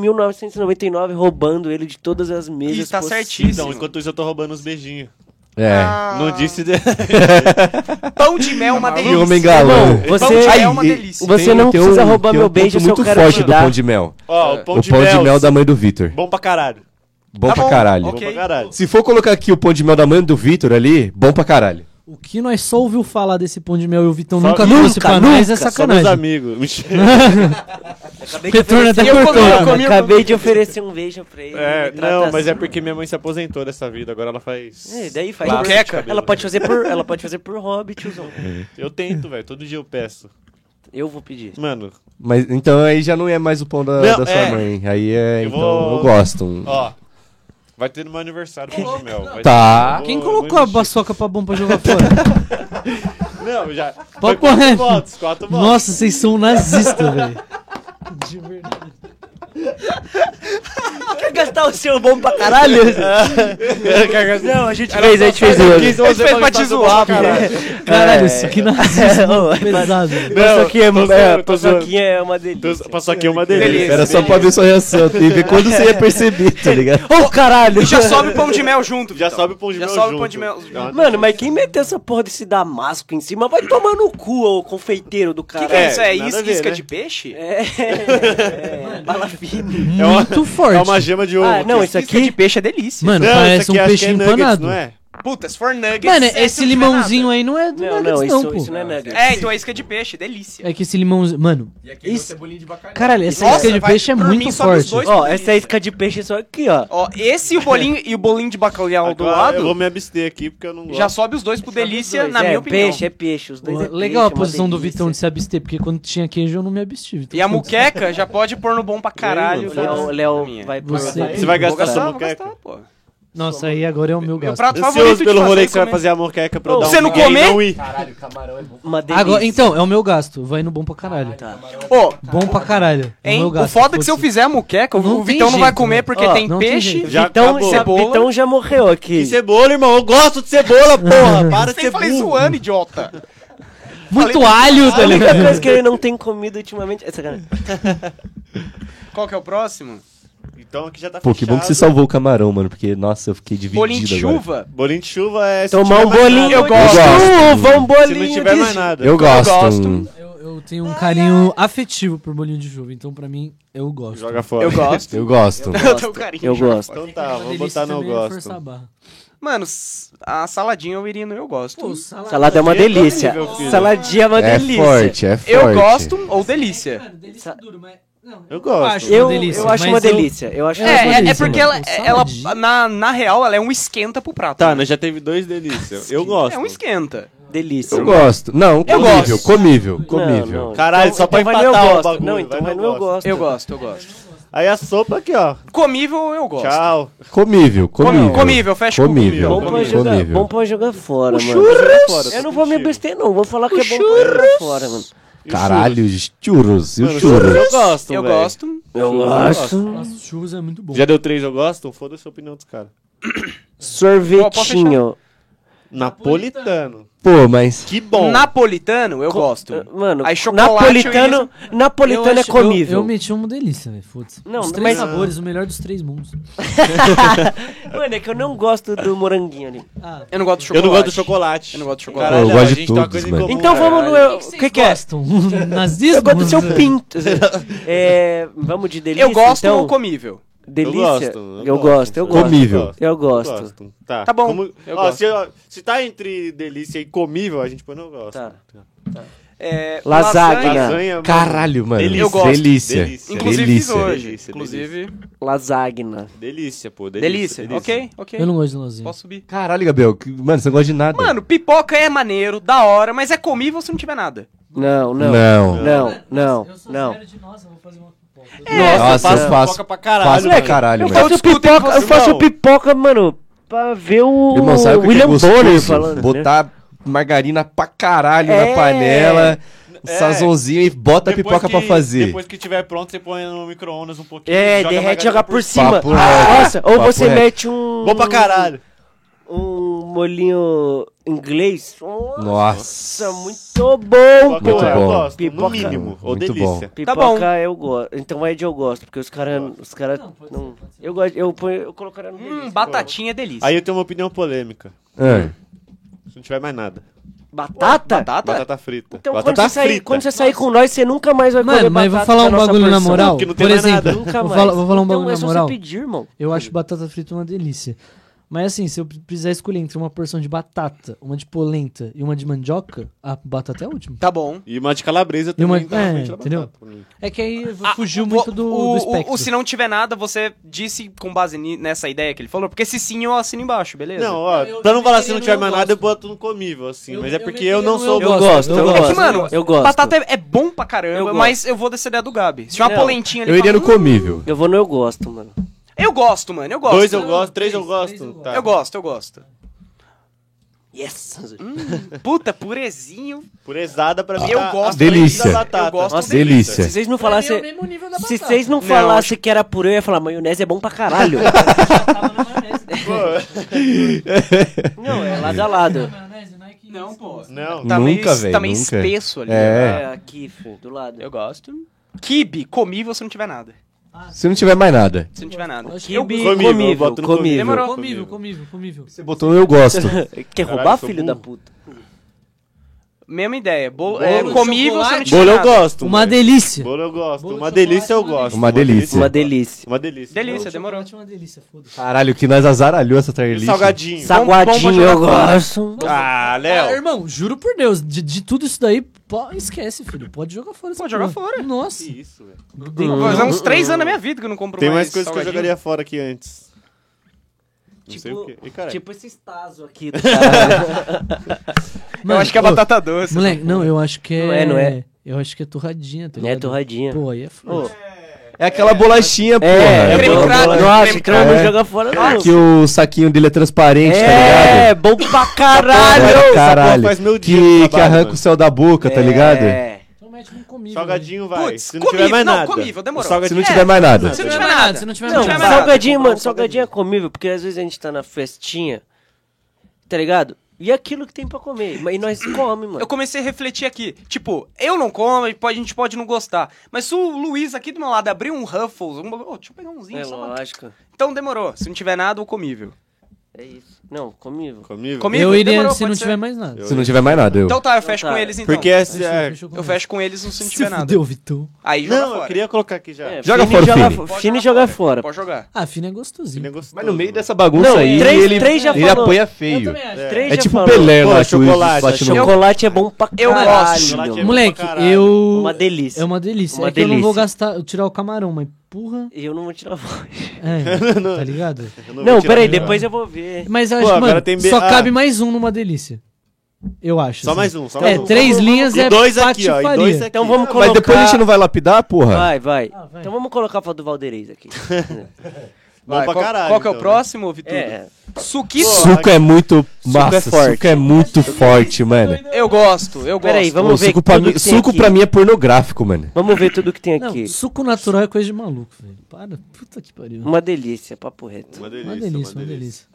1999 roubando ele de todas as mesas. E tá possíveis. certíssimo. Então, enquanto isso eu tô roubando os beijinhos. É. Ah, Não disse... De... Pão de mel é uma E delícia. homem galã. Irmão, você- Pão de mel é uma delícia. Você Tem- não tem precisa um- roubar meu um beijo se eu muito quero forte te do pão de mel. Ó, o pão o de pão mel. de mel da mãe do Vitor. Bom pra caralho. Bom Tá pra bom, caralho. ok. Bom pra caralho. Se for colocar aqui o pão de mel da mãe do Vitor ali, bom pra caralho. O que nós só ouviu falar desse pão de mel e o Vitão Só- nunca Nunca, trouxe pra nós é sacanagem. amigos. Mentira. Acabei eu comi, eu acabei de oferecer um beijo pra ele. É, não, mas é porque minha mãe se aposentou dessa vida, agora ela faz. É, daí faz cabelo. Ela pode fazer por, ela pode fazer por hobby, tiozão. Eu tento, velho. Todo dia eu peço. Eu vou pedir. Mano, Mas então aí já não é mais o pão da, Não, da sua é. mãe. Aí é. Eu então vou- eu gosto. Ó. Vai ter no meu aniversário de mel. Vai Tá. ter- Quem colocou vou a paçoca pra bom pra jogar fora? Não, já. Foi quatro reto. votos, quatro votos. Nossa, vocês são nazistas, velho. De verdade. Quer gastar o seu bom pra caralho? Não, a gente fez, a gente fez A gente fez pra te zoar, pra caralho. Caralho, É. isso aqui nazismo Ô, pesado. velho. Paçoquinha é, é, tô zoando. paçoquinha é uma delícia. Tô- Passou aqui uma delícia. Delícia. Era só pra ver sua reação e ver quando você ia perceber, tá ligado? Ô, caralho! E já sobe o pão de mel junto. Já sobe o pão de Já mel sobe o junto. pão de mel. Ah, Mano, mas quem meteu essa porra desse damasco em cima vai tomar no cu, ô confeiteiro do O que, cara. que é, É, isso? É isca, né? de peixe? É, é, fina. Muito forte. É uma gema de ovo. Ah, não, aqui. isso Isca de aqui... peixe é delícia. Mano, Não, parece isso um aqui acho que peixe é nuggets, empanado. não é? Puta, se for nuggets... Mano, é, se esse limãozinho aí não é do Não, nuggets, não, não, isso, pô. isso não é nuggets. É, então é isca de peixe, delícia. É que esse limãozinho... Mano, Isso. bolinho de bacalhau. caralho, essa Nossa, isca de vai- peixe é muito forte. Ó, essa isca de peixe só aqui, ó. Ó, esse e o bolinho, e o bolinho de bacalhau do lado, Eu vou me abster aqui porque eu não gosto. já sobe os dois pro delícia, Dois, na é, minha opinião. peixe, é peixe, os dois Porra, é legal a peixe, é posição do. Vitão de se abster, porque quando tinha queijo eu não me abstive. E a muqueca já pode pôr no bom pra caralho. Léo. Léo vai por... Você- Você vai gastar sua pô. Nossa, aí agora é o meu Meu gasto. prato Ansioso favorito pelo rolê que você vai comer. fazer a moqueca pra eu dar um você não comer? não ir. Caralho, camarão é bom. Uma delícia. Agora, então, é o meu gasto. Vai no bom pra caralho. Tá. Ô, Bom pra caralho. É o meu o gasto. foda é que se eu fizer a muqueca, o- o Vitão não vai comer porque Ó, tem peixe. Vitão. Cebola. Vitão já morreu aqui. Que cebola, irmão. Eu gosto de cebola, porra. Para de Você ser falei burro. zoando, idiota. Muito alho, tá A única ligado? coisa que ele não tem comido ultimamente... É sacanagem. Qual que é o próximo? Então aqui já tá Pô, que bom que você fechado. salvou o camarão, mano, porque, nossa, eu fiquei dividido Bolinho de agora. chuva? Bolinho de chuva é... se Tomar tiver um mais bolinho. nada. Eu gosto. Chuva, um bolinho. Se não tiver de- mais nada. Eu gosto. gosto. Eu, eu tenho um carinho afetivo por bolinho de chuva, então pra mim, eu gosto. Joga fora. Eu gosto. Eu gosto. Eu tenho carinho. Eu gosto. Então tá, Uma delícia botar no também é gosto. forçar a barra. Mano, s- a saladinha eu iria no eu gosto. Salada é uma delícia. horrível, filho. Saladinha é uma É delícia. forte, é forte. eu gosto ou delícia. Mano, delícia é duro, mas Eu gosto. acho Eu, uma delícia, eu acho uma eu- delícia. Eu acho É, uma É, é, é delícia, porque mano. ela, ela na, na real, ela é um esquenta pro prato. Tá, né? nós já teve dois delícias. Eu gosto. É um esquenta. Delícia. Eu gosto. Não, Eu comível, gosto. comível, Não, comível. não. Caralho, só pra vai no eu empatar o bagulho, Não, então vai eu no eu gosto. gosto. Eu gosto, eu gosto. Aí a sopa aqui, ó. Comível, eu gosto. Tchau. Comível, comível. comível, fecha comível. Bom pra, jogar, Comível. bom pra jogar fora, mano. Fora, Eu não vou me abster, não. Vou falar que é bom pra jogar fora, mano. Caralho, os churros. E os churros? eu gosto, Eu velho. gosto. Eu gosto. gosto. Nossa, churros é muito bom. Já deu três, eu gosto? Foda-se a opinião dos caras. Sorvetinho. Napolitano. Pô, mas... Que bom. Napolitano, eu gosto. Mano, Aí chocolate napolitano, napolitano Eu é acho- comível. Eu, eu meti uma delícia, velho. Foda-se. Não, Os três mas- sabores, o melhor dos três mundos. Mano, é que eu não gosto do moranguinho ali. Ah, Eu não gosto de Eu chocolate. não gosto do chocolate. Eu não gosto de chocolate. Caralho, Eu gosto a de gente tem uma todos, mano. comum. Então vamos no... O que, que é? gostam? Nazismo? Eu gosto do seu pinto. É, vamos de delícia, Eu gosto então? ou comível? Delícia? Eu gosto. Eu gosto, eu gosto. Comível. Eu gosto. Tá. Tá bom, Como- eu ó, gosto. Se, ó, se tá entre delícia e comível, a gente põe não gosto. Tá. É, Lasanha. Lasanha. Caralho, mano. Delícia. Eu gosto. Delícia. Delícia. Inclusive delícia. fiz hoje. Delícia, Inclusive. Lasagna. Delícia, pô. Delícia. Delícia. Ok, ok. Eu não gosto de lasanha. Posso subir. Caralho, Gabriel. Mano, você não gosta de nada. Mano, pipoca é maneiro, da hora, mas é comível se não tiver nada. Não, não. Não. Não, não, não. de nossa, vou fazer uma pipoca. Nossa, faço eu faço. pipoca pra caralho, faço pra caralho, Eu mano. faço pipoca, eu faço pipoca, mano, pra ver o Irmão, sabe o que, que é William Bonner gostoso? falando. né? Botar margarina pra caralho É. na panela, um É. sazonzinho e bota a Depois pipoca que- pra fazer. Depois que tiver pronto, você põe no micro-ondas um pouquinho. É, joga derrete e joga por cima. Papo Ah. Nossa, ou Papo você reto. mete um... Bom pra caralho. Um molinho inglês. Nossa. Nossa, muito bom, Pipoca, Muito eu bom. gosto, Pipoca. no mínimo. Ou Muito delícia. bom. Pipoca bom. eu gosto. Então é de eu gosto, porque os caras... Os cara não... Eu gosto, eu, ponho, eu colocaria no Hum, delícia. batatinha é delícia. Aí eu tenho uma opinião polêmica. Ah, Se não tiver mais nada. Batata? Batata? Batata frita. Então quando Batata você, sair, frita. quando você sair com nós, você nunca mais vai comer Mano, mas vou falar um bagulho na porção. moral. não Por exemplo, nada. Vou falar, vou falar um então, bagulho é na só moral. você pedir, irmão. Eu acho batata frita uma delícia. Mas assim, se eu precisar escolher entre uma porção de batata, uma de polenta e uma de mandioca, a batata é a última. Tá bom. E uma de calabresa E uma- também. tá é, entendeu? batata. É que aí Ah, fugiu o- muito do, o, do o- espectro. o se não tiver nada, você disse com base nessa ideia que ele falou, porque se sim eu assino embaixo, beleza? Não, ó, Eu- pra não eu falar se não tiver mais eu nada, eu boto no comível, assim. Eu- mas é eu porque meteria eu não sou... eu Eu gosto, eu eu gosto. É que, mano, eu gosto. batata é, é bom pra caramba, Eu mas eu vou descer a do Gabi. Se tiver uma polentinha ali... eu iria no "Hum, comível. Eu vou no eu gosto, mano. Eu gosto, mano, eu gosto. Dois eu gosto, três eu gosto. três eu gosto. Tá. eu gosto, eu gosto. Yes! Puta, purezinho. Purezada pra mim. Eu tá gosto Delícia. da batata. Eu gosto Nossa, delícia. Se vocês não é falassem... Se vocês não falassem que era purê, eu ia falar, maionese é bom pra caralho. Tava na maionese. não, é lado a lado. Não, pô. Não. Tá meio, Nunca, velho, tá meio nunca. espesso ali. É. É, aqui, do lado. Eu gosto. Kibe, comível se não tiver nada. Se não tiver mais nada. Se não tiver nada. Acho que Eu, Comível, eu comível, no comível. Demorou. Comível, comível, comível. Você botou um eu gosto. Quer Caralho, roubar, filho burro. da puta? Mesma ideia. Bo Bolo é, de comível se não chocolate. Bolo eu nada. gosto. Uma mano. delícia. Bolo eu gosto. Bolo de Uma delícia eu chocolate, uma gosto. Uma delícia. Uma delícia. Uma delícia. Delícia, demorou. Chocolate é uma delícia, foda-se. Caralho, que nós azaralhou essa tier list. Salgadinho. Saguadinho bom pra eu jogar gosto. Ah, Ah, Léo. irmão, juro por Deus, de, de tudo isso daí, pô, esquece, filho. Pode jogar fora. essa Pode jogar porra. fora. Nossa. Que isso, velho. Vai fazer uns três anos na minha vida que eu não compro Tem mais mais coisas que eu salgadinho. jogaria fora aqui antes. Não sei Tipo, o quê. Ih, caralho. tipo esse Tazo aqui do cara. Eu acho que é ô, batata doce. Moleque, não, eu acho que é. Não é, não é? Eu acho que é torradinha, tá é ligado? torradinha. Pô, aí é foda. É aquela bolachinha, porra. É, creme bola- crack, bola- Nossa, creme não crack. joga fora não. Que o saquinho dele é transparente, tá É, ligado? bom pra caralho. caralho. faz meu dia que, que arranca mano. o céu da boca, tá ligado? É. Mete comível. Salgadinho vai. Putz, Se não tiver comível. mais Não, nada. comível, demorou. Se não tiver mais nada. Se não tiver tiver nada. se não tiver Não, tiver nada. mais nada, salgadinho, mano, salgadinho é comível, porque às vezes a gente tá na festinha, tá ligado? E é aquilo que tem pra comer, e nós come, mano. Eu comecei a refletir aqui. Tipo, eu não como, e pode- a gente pode não gostar. Mas se o Luiz aqui do meu lado abrir um Ruffles, um, oh, deixa eu pegar umzinho É só. lógico. Então demorou. Se não tiver nada, o comível. É isso. Não, comível. Comigo? Comigo? Eu iria Demorou, se não pode tiver ser. mais nada. Se não tiver mais nada, eu. Então tá, eu fecho tá. com eles então. Porque Fechou, é... Eu fecho com eles se não Se tiver nada. fudeu, Vitão. Aí joga Não, fora. eu queria colocar aqui já. É, Joga Fini fora, joga, Fini. Fini jogar joga fora. fora. Pode jogar. Ah, fino é gostosinho. Ele é gostoso, Mas no meio dessa bagunça Não, aí, três- ele, três já ele falou. apanha Eu feio. É já tipo falou. Pelé Pô, lá, chocolate, Chocolate é bom pra Eu caralho. gosto. Chocolate é Moleque, eu... Uma delícia. É uma delícia. É que eu não vou gastar, eu tirar o camarão, mas porra... E eu não vou tirar voz. É, tá ligado? Não, tirar peraí, depois eu vou ver. Mas eu acho mano, be- só ah. cabe mais um numa delícia. Eu acho. Só assim. mais um, só É, mais um. três linhas E é dois aqui, ó. E dois aqui. Então vamos colocar... Mas depois a gente não vai lapidar, porra? Vai, vai. Ah, vai. Então vamos colocar a foto do Valdeirês aqui. Bom Vai, pra qual, caralho, qual que é o então, próximo, Vitor? É. Suquito. Suco é muito massa, é forte. suco é muito forte, mano. Eu gosto, eu gosto. Peraí, vamos Ô, ver suco pra, mim, suco aqui. pra mim é pornográfico, mano. Vamos ver tudo que tem Não, aqui. suco natural é coisa de maluco, velho. Para, puta que pariu. Uma delícia, papo reto. Uma delícia, Uma delícia, uma delícia.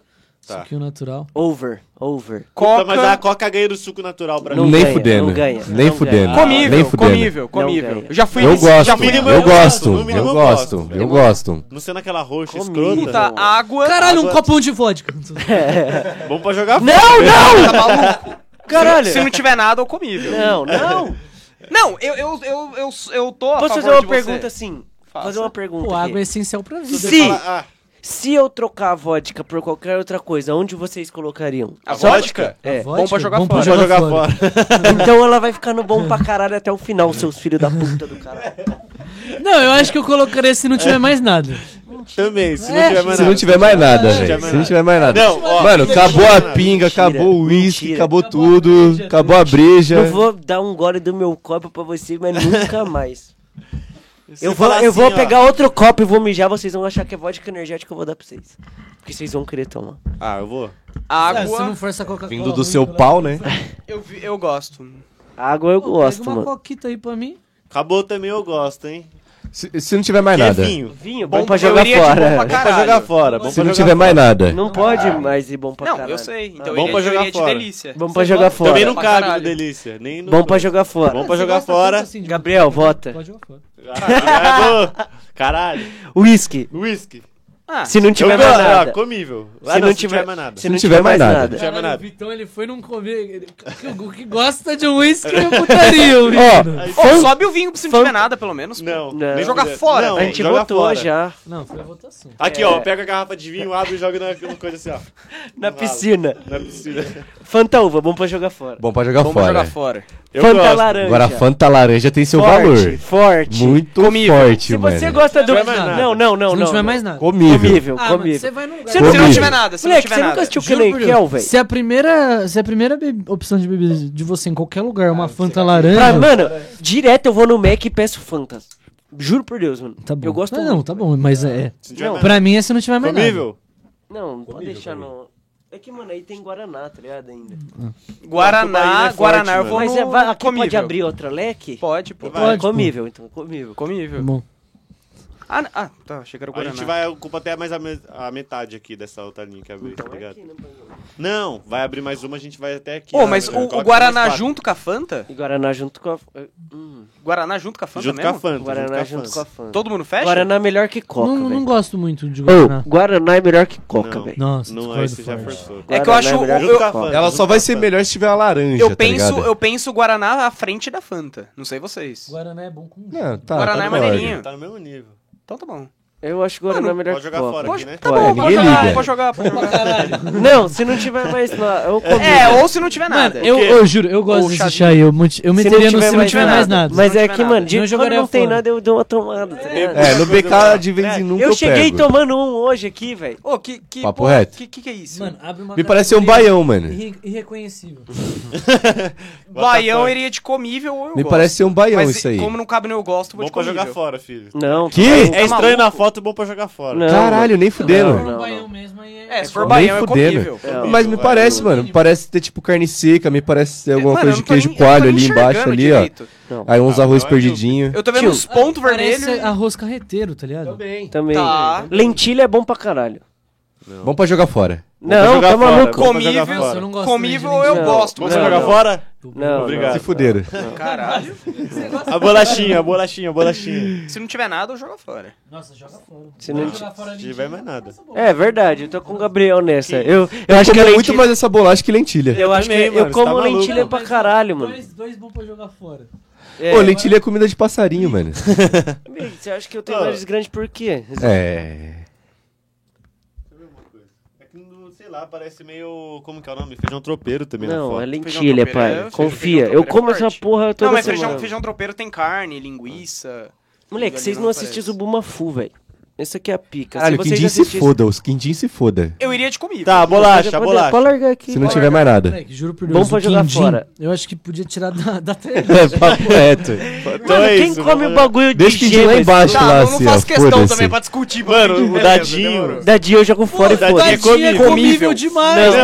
Tá. Suquinho natural. Over, over. Coca. Puta, mas a Coca ganha do suco natural pra Não mim. Nem ganha, fudendo. não ganha, Nem não fudendo. ganha. Comível, Nem fudendo. comível, comível. Eu já fui Eu gosto, já fui eu eu gosto, eu eu gosto, gosto. eu gosto. Não sendo aquela roxa Comida. escrota. Puta, água. Caralho, um água- copão de vodka. Bom pra jogar Não, não! Tá maluco? Caralho! Se não tiver nada, é o comível. Não, não! Não, eu, eu, eu, eu, eu tô a Posso favor fazer uma pergunta você. assim? Faça. Fazer uma pergunta. Pô, aqui. água é essencial pra vida. Se, ah, se eu trocar a vodka por qualquer outra coisa, onde vocês colocariam? A Só- vodka? É. Vodka, bom pra jogar bom fora. bom pra jogar fora. Então ela vai ficando bom pra caralho até o final, seus filhos da puta do caralho. Não, eu acho que eu colocaria se não tiver mais nada. Também, se não É, tiver mais Se nada. não tiver mais nada, Se não tiver velho. mais Se não tiver mais nada. Não, ó, Mano, acabou a pinga, Mentira, acabou o uísque, acabou a tudo, acabou a breja. Eu vou dar um gole do meu copo pra você, mas nunca mais. Eu vou, eu assim, vou ó, pegar outro copo e vou mijar, vocês vão achar que é vodka energética que eu vou dar pra vocês. Porque vocês vão querer tomar. Ah, eu vou. Ah, se Água, não for essa Coca-Cola. Vindo do ruim, seu pau, né? eu, vi- eu gosto. Água eu Pô, gosto, Pega uma mano. coquita aí pra mim. Acabou também eu gosto, hein? Se, se não tiver mais Que é nada. vinho. Vinho, Bom bom pra jogar iria de bom fora. pra Bom pra jogar fora. Bom Se pra não tiver mais nada. Não pode mais ir bom pra Não, caralho. eu sei. Então Bom eu pra jogar iria de fora. delícia. Bom pra Você jogar fora. Também não cabe no delícia. Nem no... Bom pra jogar fora. Bom pra jogar fora. assim Gabriel, vota. Pode jogar fora. Caralho. Caralho. Whisky. Whisky. Ah, Se não tiver mais Ah, nada. comível. Se não não, tiver- mais nada. Se não tiver mais nada. Não tiver mais Caralho, nada. o Vitão, ele foi num comer... O que gosta de uísque é putaria, o menino. Ô, sobe o vinho se não tiver nada, pelo menos. Não. Não. nem Joga fora, Não, a gente votou fora. já. Não, foi a votação. Aqui, É. ó. Pega a garrafa de vinho, abre e joga na, na coisa assim, ó. Na piscina. Na piscina. Fanta uva, bom pra jogar fora. Bom pra jogar Vamos jogar fora. fora. Eu Fanta gosto. laranja. Agora a Fanta laranja tem seu forte, valor. Forte. Muito Comível. forte, Se mano. você gosta do. Se não nada. Não, não, não. Se não não, tiver mais nada. Comível. Comível, Ah, comível. você vai num lugar... Se não, não Comível. tiver nada, se não Moleque, tiver você nada. nunca assistiu Kel, Deus, velho? Se a primeira, se a primeira be- opção de bebida de você em qualquer lugar é uma Fanta laranja... Pra, mano, direto eu vou no Mac e peço Fanta. Juro por Deus, mano. Tá bom. Eu gosto não, não, tá bom, mas é... Não Não, Pra mim é se não tiver mais nada. Comível? Não, não pode deixar no. É que, mano, aí tem Guaraná, tá ligado? Ainda. Guaraná, Bahia é forte, Guaraná, eu vou Mas no é, aqui comível. pode abrir outra leque? Pode, pô. Pode, Pode, pô. comível, então, comível. Comível. Bom. Ah, ah, tá, achei que era o A Guaraná. gente vai ocupar até mais a, me- a metade aqui dessa outra linha que abriu, Então tá é aqui, né? Não, vai abrir mais uma, a gente vai até aqui. Ô, mas né? o, o Guaraná junto com a Fanta? E Guaraná junto com a. Hum, Guaraná junto com a Fanta Junto com mesmo? a Fanta. Guaraná junto junto com a Fanta. Todo mundo fecha? Guaraná é melhor que Coca, não, não gosto muito de Guaraná. Guaraná é melhor que Coca, velho. Nossa, Não, já forçou. É que eu acho- melhor que eu- com a. Ela só vai ser melhor se tiver a laranja, Eu tá penso, eu penso Guaraná à frente da Fanta. Não sei vocês. Guaraná é bom com... Guaraná é concordo. maneirinho. Tá no mesmo nível. Então tá bom. Eu acho Guaraná Mano, melhor pode que jogar Coca. fora Pode, aqui, né? tá bom, pode ninguém jogar, liga. pode jogar, pode jogar. Não, se não tiver mais lá, eu comi. É, ou se não tiver Mano, nada. eu, quê? eu juro, eu gosto desse chá aí. Eu, multi- eu meteria no se não tiver mais nada. Mas Se não é tiver que, nada. mano, de Não quando jogaria não tem fora. nada, eu dou uma tomada, tá ligado? É, no BK de vez em nunca Eu eu cheguei pego. tomando um hoje aqui, velho. Ô, que, que, Papo porra, reto. Que, que que é isso? Mano, abre uma Me parece ser um categoria baião, mano. irre- Irreconhecível. Baião iria de comível ou eu Me gosto. parece ser um baião Mas isso aí. como não cabe no eu gosto, vou Bom de pra comível. jogar fora, filho. Não. Que? É Tá estranho na maluco? Foto, bom pra jogar fora. Não. Caralho, nem fudendo. Não, Se for não. baião mesmo, aí é... É, se for baião é comível. É. Mas me Vai, parece, mano, parece ter tipo carne seca, me parece ter alguma Mano, coisa de queijo nem- coalho ali embaixo, ali, direito. Ó. Aí uns Ah, arroz é perdidinho. Eu tô vendo uns pontos Parece vermelhos. arroz carreteiro, tá ligado? Também. Tá. Lentilha é bom pra caralho. Bom pra jogar fora. Não, jogar tá fora, maluco. Comível, eu não gosto comível eu lentilha. gosto. Não, jogar não. fora? Não, Obrigado. Se fuderam. Caralho. A bolachinha, a bolachinha, a bolachinha. Se não tiver nada, eu jogo fora. Nossa, joga fora. Se não Jogar fora Se ali, tiver mais nada. É verdade, eu tô com o Gabriel nessa. Eu, eu Eu acho que como lentilha... muito mais essa bolacha que lentilha. Eu acho também, que eu mano, como você tá maluco. lentilha pra caralho, mano. Dois, dois bons pra jogar fora. É, Ô, lentilha é comida de passarinho, mano. Você acha que eu tenho nariz grande por quê? É. É que, no- sei lá, parece meio. Como que é o nome? Feijão tropeiro também na Não, foto. é lentilha, pai. é- Confia. tropeiro Eu é como essa forte. porra toda Não, mas semana. feijão, feijão tropeiro tem carne, linguiça. Moleque, vocês não não assistiram Zubuma Fu, velho. Esse aqui é a pica. Caralho, se quindim se foda, os quindim se foda. Eu iria de comida. Tá, bolacha, Pode- bolacha. Pode largar aqui. Se não tiver mais nada. Moleque, juro por Bom Deus, pra jogar quindim, fora. Eu acho que podia tirar da, da tela. É, papo reto. Então Mano, é quem isso, come vamos- o bagulho de Deixa o quindim gema, lá embaixo, Tá, lá, eu não assim, faço questão também pra discutir. Mano, o dadinho-. Dadinho eu jogo fora e dadinho foda. é comível. é comível demais,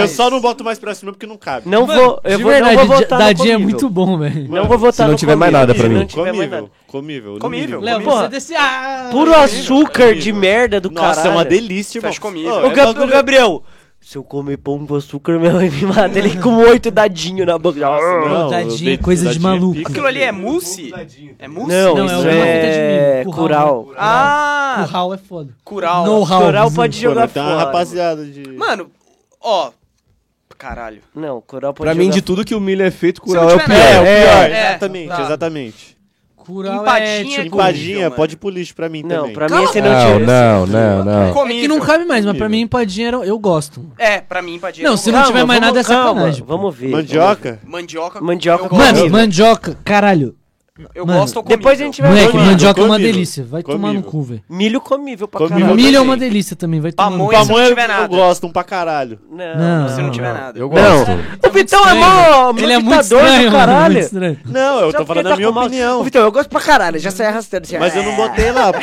eu só não boto mais pra cima porque não cabe. Não vou, eu vou, votar no dadinho é muito bom, velho. Não vou votar Se não tiver mais nada pra mim. Comível, comível. no Comível. Léo, Porra. você desse... Ah, Puro açúcar de merda do Nossa, caralho. é uma delícia, irmão. Fecha comigo. Ô, O, é Gab- bagulho- o Gabriel, se eu comer pão com açúcar, minha mãe me mata. Ele com oito dadinhos na boca. Não, dadinho é dedo- coisa de dadinho é maluco. pica. Aquilo ali é mousse? É mousse? Não, Não, é isso uma fita de é milho, curau. curral. Ah, Curral é foda. curau. Know-how. Curau pode Pô, jogar tem uma fora. rapaziada de. Mano, ó. Caralho. Não, curau pode Pra jogar mim, de tudo que o milho é feito, Se não curau é o tiver pior. nada. É, o pior. É, exatamente, exatamente. Curral Empadinha é é tipo... Empadinha, pode ir pro lixo pra mim Não, também. pra Cala mim você não Não, tira. não, não, não. É Comível. que não cabe mais, mas pra mim empadinha era- eu gosto. É, pra mim, empadinha. Não, eu se não tiver mais nada, é calma, sacanagem. Vamos ver. Mandioca? Mandioca. Mandioca. Mano, Comível. mandioca, caralho. Eu Mano, gosto comível. Depois a gente vai Moleque, comível, mandioca é uma comível. delícia. Vai tomar no Comível. cu, velho. Milho comível pra Comível. caralho. Milho é também. uma delícia também, vai tomar no Pamonha. cu. se não Pamonha tiver eu nada. gosto pra caralho. Não, Não, Se não tiver nada. Eu Não. gosto. O Vitão é estranho. mó Ele é muito imitador estranho, do mano, caralho. muito estranho. Não, eu Só tô porque falando tá a minha com mal- opinião. Vitão, eu gosto pra caralho, já sai arrastando assim. Mas eu não botei lá, pô.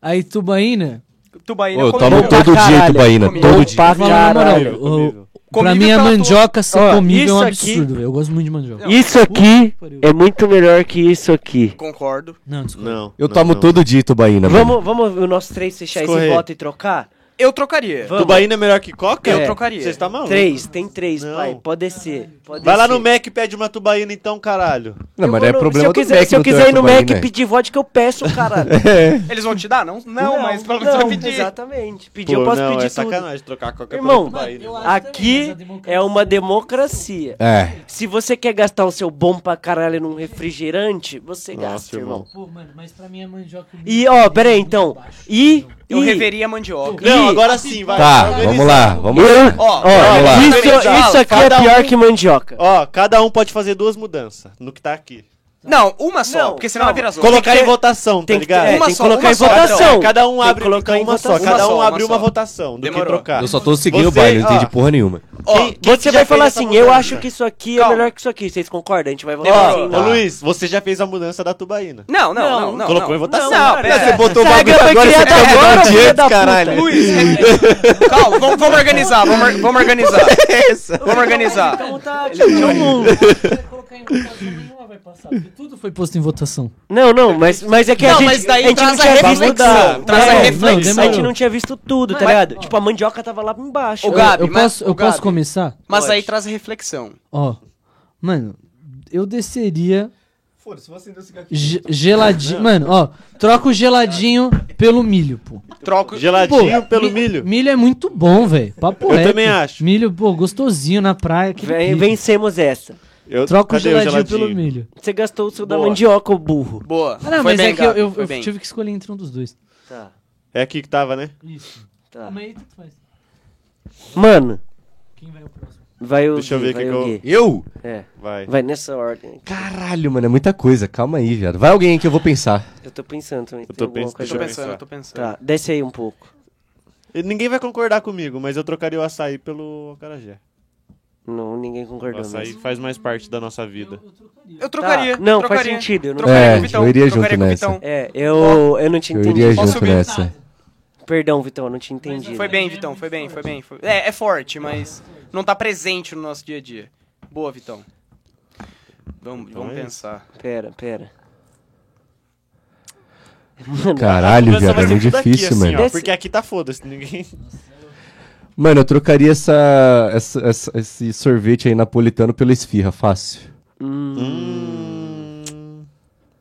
Aí, tubaína, Tubaína Ô, é eu comível. tomo todo dia caralho. tubaína, Comível. todo dia. Pra Vou falar na moral, caralho. Comível. Pra mim a mandioca ser Ó, comível é um isso aqui- absurdo. Eu gosto muito de mandioca. Isso aqui pariu. é muito melhor que isso aqui. Concordo. Não, desculpa. Não. Eu não, tomo não. todo dia tubaína, mano. Vamos, vamos o nosso três fechar esse voto e trocar? Eu trocaria. Vamos. Tubaína é melhor que coca? Eu É. trocaria. Você tá maluco? Três, tem três, Não. pai. Pode ser. Pode Vai lá no Mac e pede uma tubaína então, caralho. Não, Eu mas vou é no- problema se eu do quiser, Mac Se eu não quiser ir no Mac tubaína. e pedir vodka, eu peço, caralho. Eles vão te dar? Não, não, mas pelo menos não, vai pedir. Exatamente. Pedir, Pô, eu posso não, pedir é tudo. sacanagem trocar coca Irmão, pela tubaína. eu acho Aqui também, mas a democracia- é uma democracia. É. Se você quer gastar o seu bom pra caralho num refrigerante, você Nossa, gasta, irmão. irmão. Pô, mano, mas pra mim é mandioca... E, ó, pera aí, então. E... Eu e- reveria a mandioca. Não, Ih, agora sim, vai. Tá, vamos lá, vamos Eu- lá. Ó, Ó, Vamos lá. isso, isso aqui é pior um- que mandioca. Ó, cada um pode fazer duas mudanças no que tá aqui. Não, uma só, Não, porque senão vai virar zona. Colocar que em votação, tá Tem que, ligado? é, Uma tem que só, colocar uma em só, votação. Cada um que abre colocar em uma só, votação. cada Uma um só, abre uma uma só. votação do que Demorou. trocar. Eu só tô seguindo o Você- baile, não ó. entendi porra nenhuma. Ó, Quem- quem Você que vai já falar essa assim, eu mudança? acho que isso aqui Calma. é melhor que isso aqui. Vocês concordam? A gente vai votar Demorou. assim, Ô, né? Luiz, você já fez a mudança da tubaína. Não, não, não, não. Colocou não. em votação. Não, Não, pera. você botou o Essa bagulho regra foi agora, você criada quer agora, votar filha antes, da puta. caralho. Luiz, é- calma, vamos, vamos organizar, vamos, or- vamos organizar. Vamos organizar. Então tá, dividiu o em votação, nenhuma vai passar, porque tudo foi posto em votação. Não, não, mas, mas é que a Não, gente, mas daí a gente não traz a tinha visto reflexão, tudo. traz a Não, não, reflexão. A gente não tinha visto tudo, tá Mas- ligado? Tipo, a mandioca tava lá embaixo. O Eu- Gabi, eu mas- posso, eu o Gabi. posso começar? Mas Pode. aí traz a reflexão. Ó, mano, eu desceria Foda-se, vou acender o cigarro ge- geladinho. Mano, ó, troca o geladinho pelo milho, pô. Troco. Geladinho Pô, pelo mi- milho. Milho é muito bom, velho. Papo Eu reto. também acho. Milho, pô, gostosinho na praia. aquele Vem, pique. vencemos essa. Eu, Troca o cadê geladinho, pelo milho. Você gastou o seu da Boa. mandioca, ô burro. Boa. Ah, não, Foi mas bem, é que eu, eu- eu tive que escolher entre um dos dois. Tá, É aqui que tava, né? Isso. tá. Mas aí tanto faz. Mano, Quem vai o próximo? vai o Deixa eu ver vai que o que eu-. Eu? É, Vai. vai nessa ordem. Caralho, mano, é muita coisa. Calma aí, viado. Vai alguém aí que eu vou pensar. Eu tô pensando também. Eu tô pens- eu pensando, pensar. tô pensando. Tá, desce aí um pouco. Ninguém vai concordar comigo, mas eu trocaria o açaí pelo acarajé. Não, ninguém concordou açaí mesmo. faz mais parte da nossa vida. Eu trocaria. Tá, não, trocaria. faz sentido. Eu não... Trocaria É, com o Vitão. eu iria junto nessa. É, eu, eu não tinha Eu entendido. iria Posso junto subir? nessa. Perdão, Vitão, eu não tinha entendido. Foi bem, Vitão, foi bem, foi bem. foi- É, é forte, mas não tá presente no nosso dia a dia. Boa, Vitão. Vamos, Então vamos é pensar. Pera, pera. Caralho, viado, é muito difícil, assim, mano. ó, porque aqui tá foda-se, ninguém... Mano, eu trocaria essa, essa- essa- esse sorvete aí napolitano pela esfirra, fácil. Hum.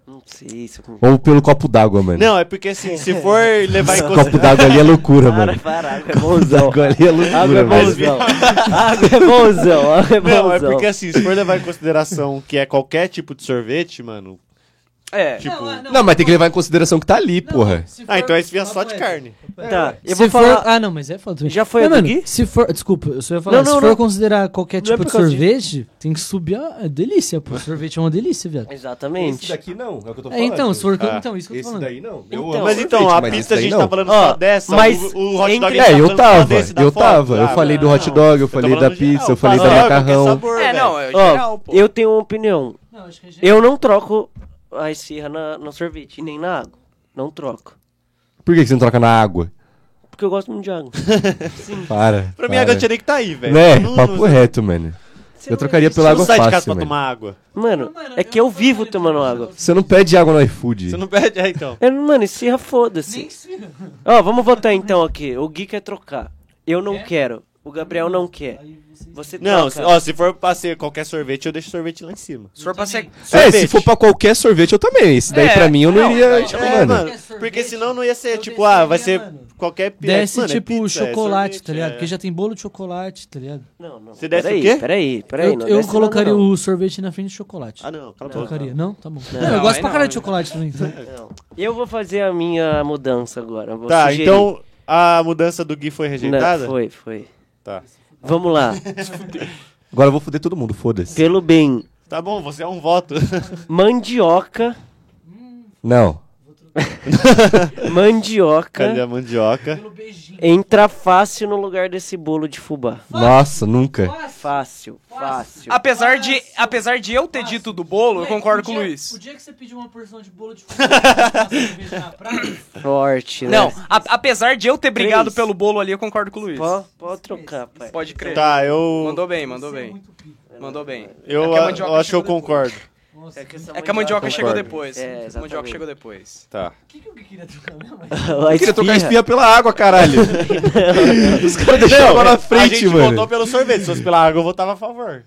Não sei se eu Ou pelo copo d'água, mano. Não, é porque assim, se for levar em Esse copo consideração. d'água ali é loucura, Para, mano. para, água é bonzão. Água ali é loucura, Água é bonzão. Água é bonzão, água é bonzão. Não, é porque assim, se for levar em consideração que é qualquer tipo de sorvete, mano. É. Tipo. Não, mas tem que levar em consideração que tá ali, porra. Ah, então é esfirra só de carne. Tá, eu se vou for... falar... Ah, não, mas é foda. Já foi do mano, se for... Desculpa, eu só ia falar. Não, se não, for não. considerar qualquer Não é tipo de sorvete, tem que subir a... É delícia, pô. Sorvete é uma delícia, viado. Exatamente. daqui não, é o que eu tô É, então, se for... Ah, então, isso que eu tô Esse falando. daí não. Eu Então, amo Mas sorvete, então, a mas pista esse a gente não. tá falando só dessa. mas o, o hot dog É, tá eu falando tava, eu tava. Eu Ah, falei do não. hot dog, eu falei falando da de- pizza, ah, eu falei da macarrão. É, não, é Ó, geral, pô. eu tenho uma opinião. Não, acho que é Eu não troco a esfirra na, no sorvete, nem na água. Não troco. Por que que você não troca na água? Porque eu gosto muito de água. Para. Pra mim, a água tinha nem que tá aí, velho. Né, Não- papo não- reto, mano. Você Eu trocaria Você pela não água sai de casa fácil, pra mano. tomar água. Mano, é que eu vivo tomando água. Você não pede água no iFood. Você não pede, é, então. É, mano, esfirra foda-se. Ó, vamos votar então aqui. O Gui quer trocar. Eu não quero. O Gabriel não quer. Você Não, troca. ó, se for pra ser qualquer sorvete, eu deixo sorvete lá em cima. Se for pra ser... É, se for pra qualquer sorvete, eu também. Esse daí É, pra mim eu não não, iria. também. É, mano. porque senão não ia ser, tipo, ah, vai ser mano. qualquer pi- Desce, mano, é tipo, pizza, é chocolate, sorvete, tá ligado? é. Porque já tem bolo de chocolate, tá ligado? Não, não. Você desce peraí, o quê? Peraí, peraí. eu não eu colocaria não. o sorvete na frente do chocolate. Ah, não, cala a boca. Trocaria. Não? Tá bom. Não, Não, eu gosto pra não, caralho de chocolate também. Então. Não. Eu vou fazer a minha mudança agora. Tá, então a mudança do Gui foi rejeitada? Não, foi, foi. Tá. Vamos lá. Agora eu vou foder todo mundo, foda-se. Pelo bem, Tá bom, você é um voto. mandioca. Não. Mandioca Cadê a mandioca? entra fácil no lugar desse bolo de fubá. Nossa, nunca. Fácil, fácil. Apesar de, apesar de eu ter dito do bolo, eu concordo com o Luiz. O dia que você pediu uma porção de bolo de cerveja na praia, Forte, né? Não, a- apesar de eu ter brigado Três. pelo bolo ali, eu concordo com o Luiz. Pode, pode trocar, pai. Pode crer. Tá, eu. Mandou bem, mandou bem. Mandou bem. Eu, É que a a- mandioca eu acho que eu chegou concordo. É que, essa É que a mandioca chegou Concordo. depois. É, a mandioca chegou depois. Tá. o que, que eu queria trocar mesmo? A Eu queria trocar esfirra. espinha pela água, caralho. Os caras deixaram Não, água na a frente, gente mano. votou pelo sorvete. Se fosse pela água, eu votava a favor.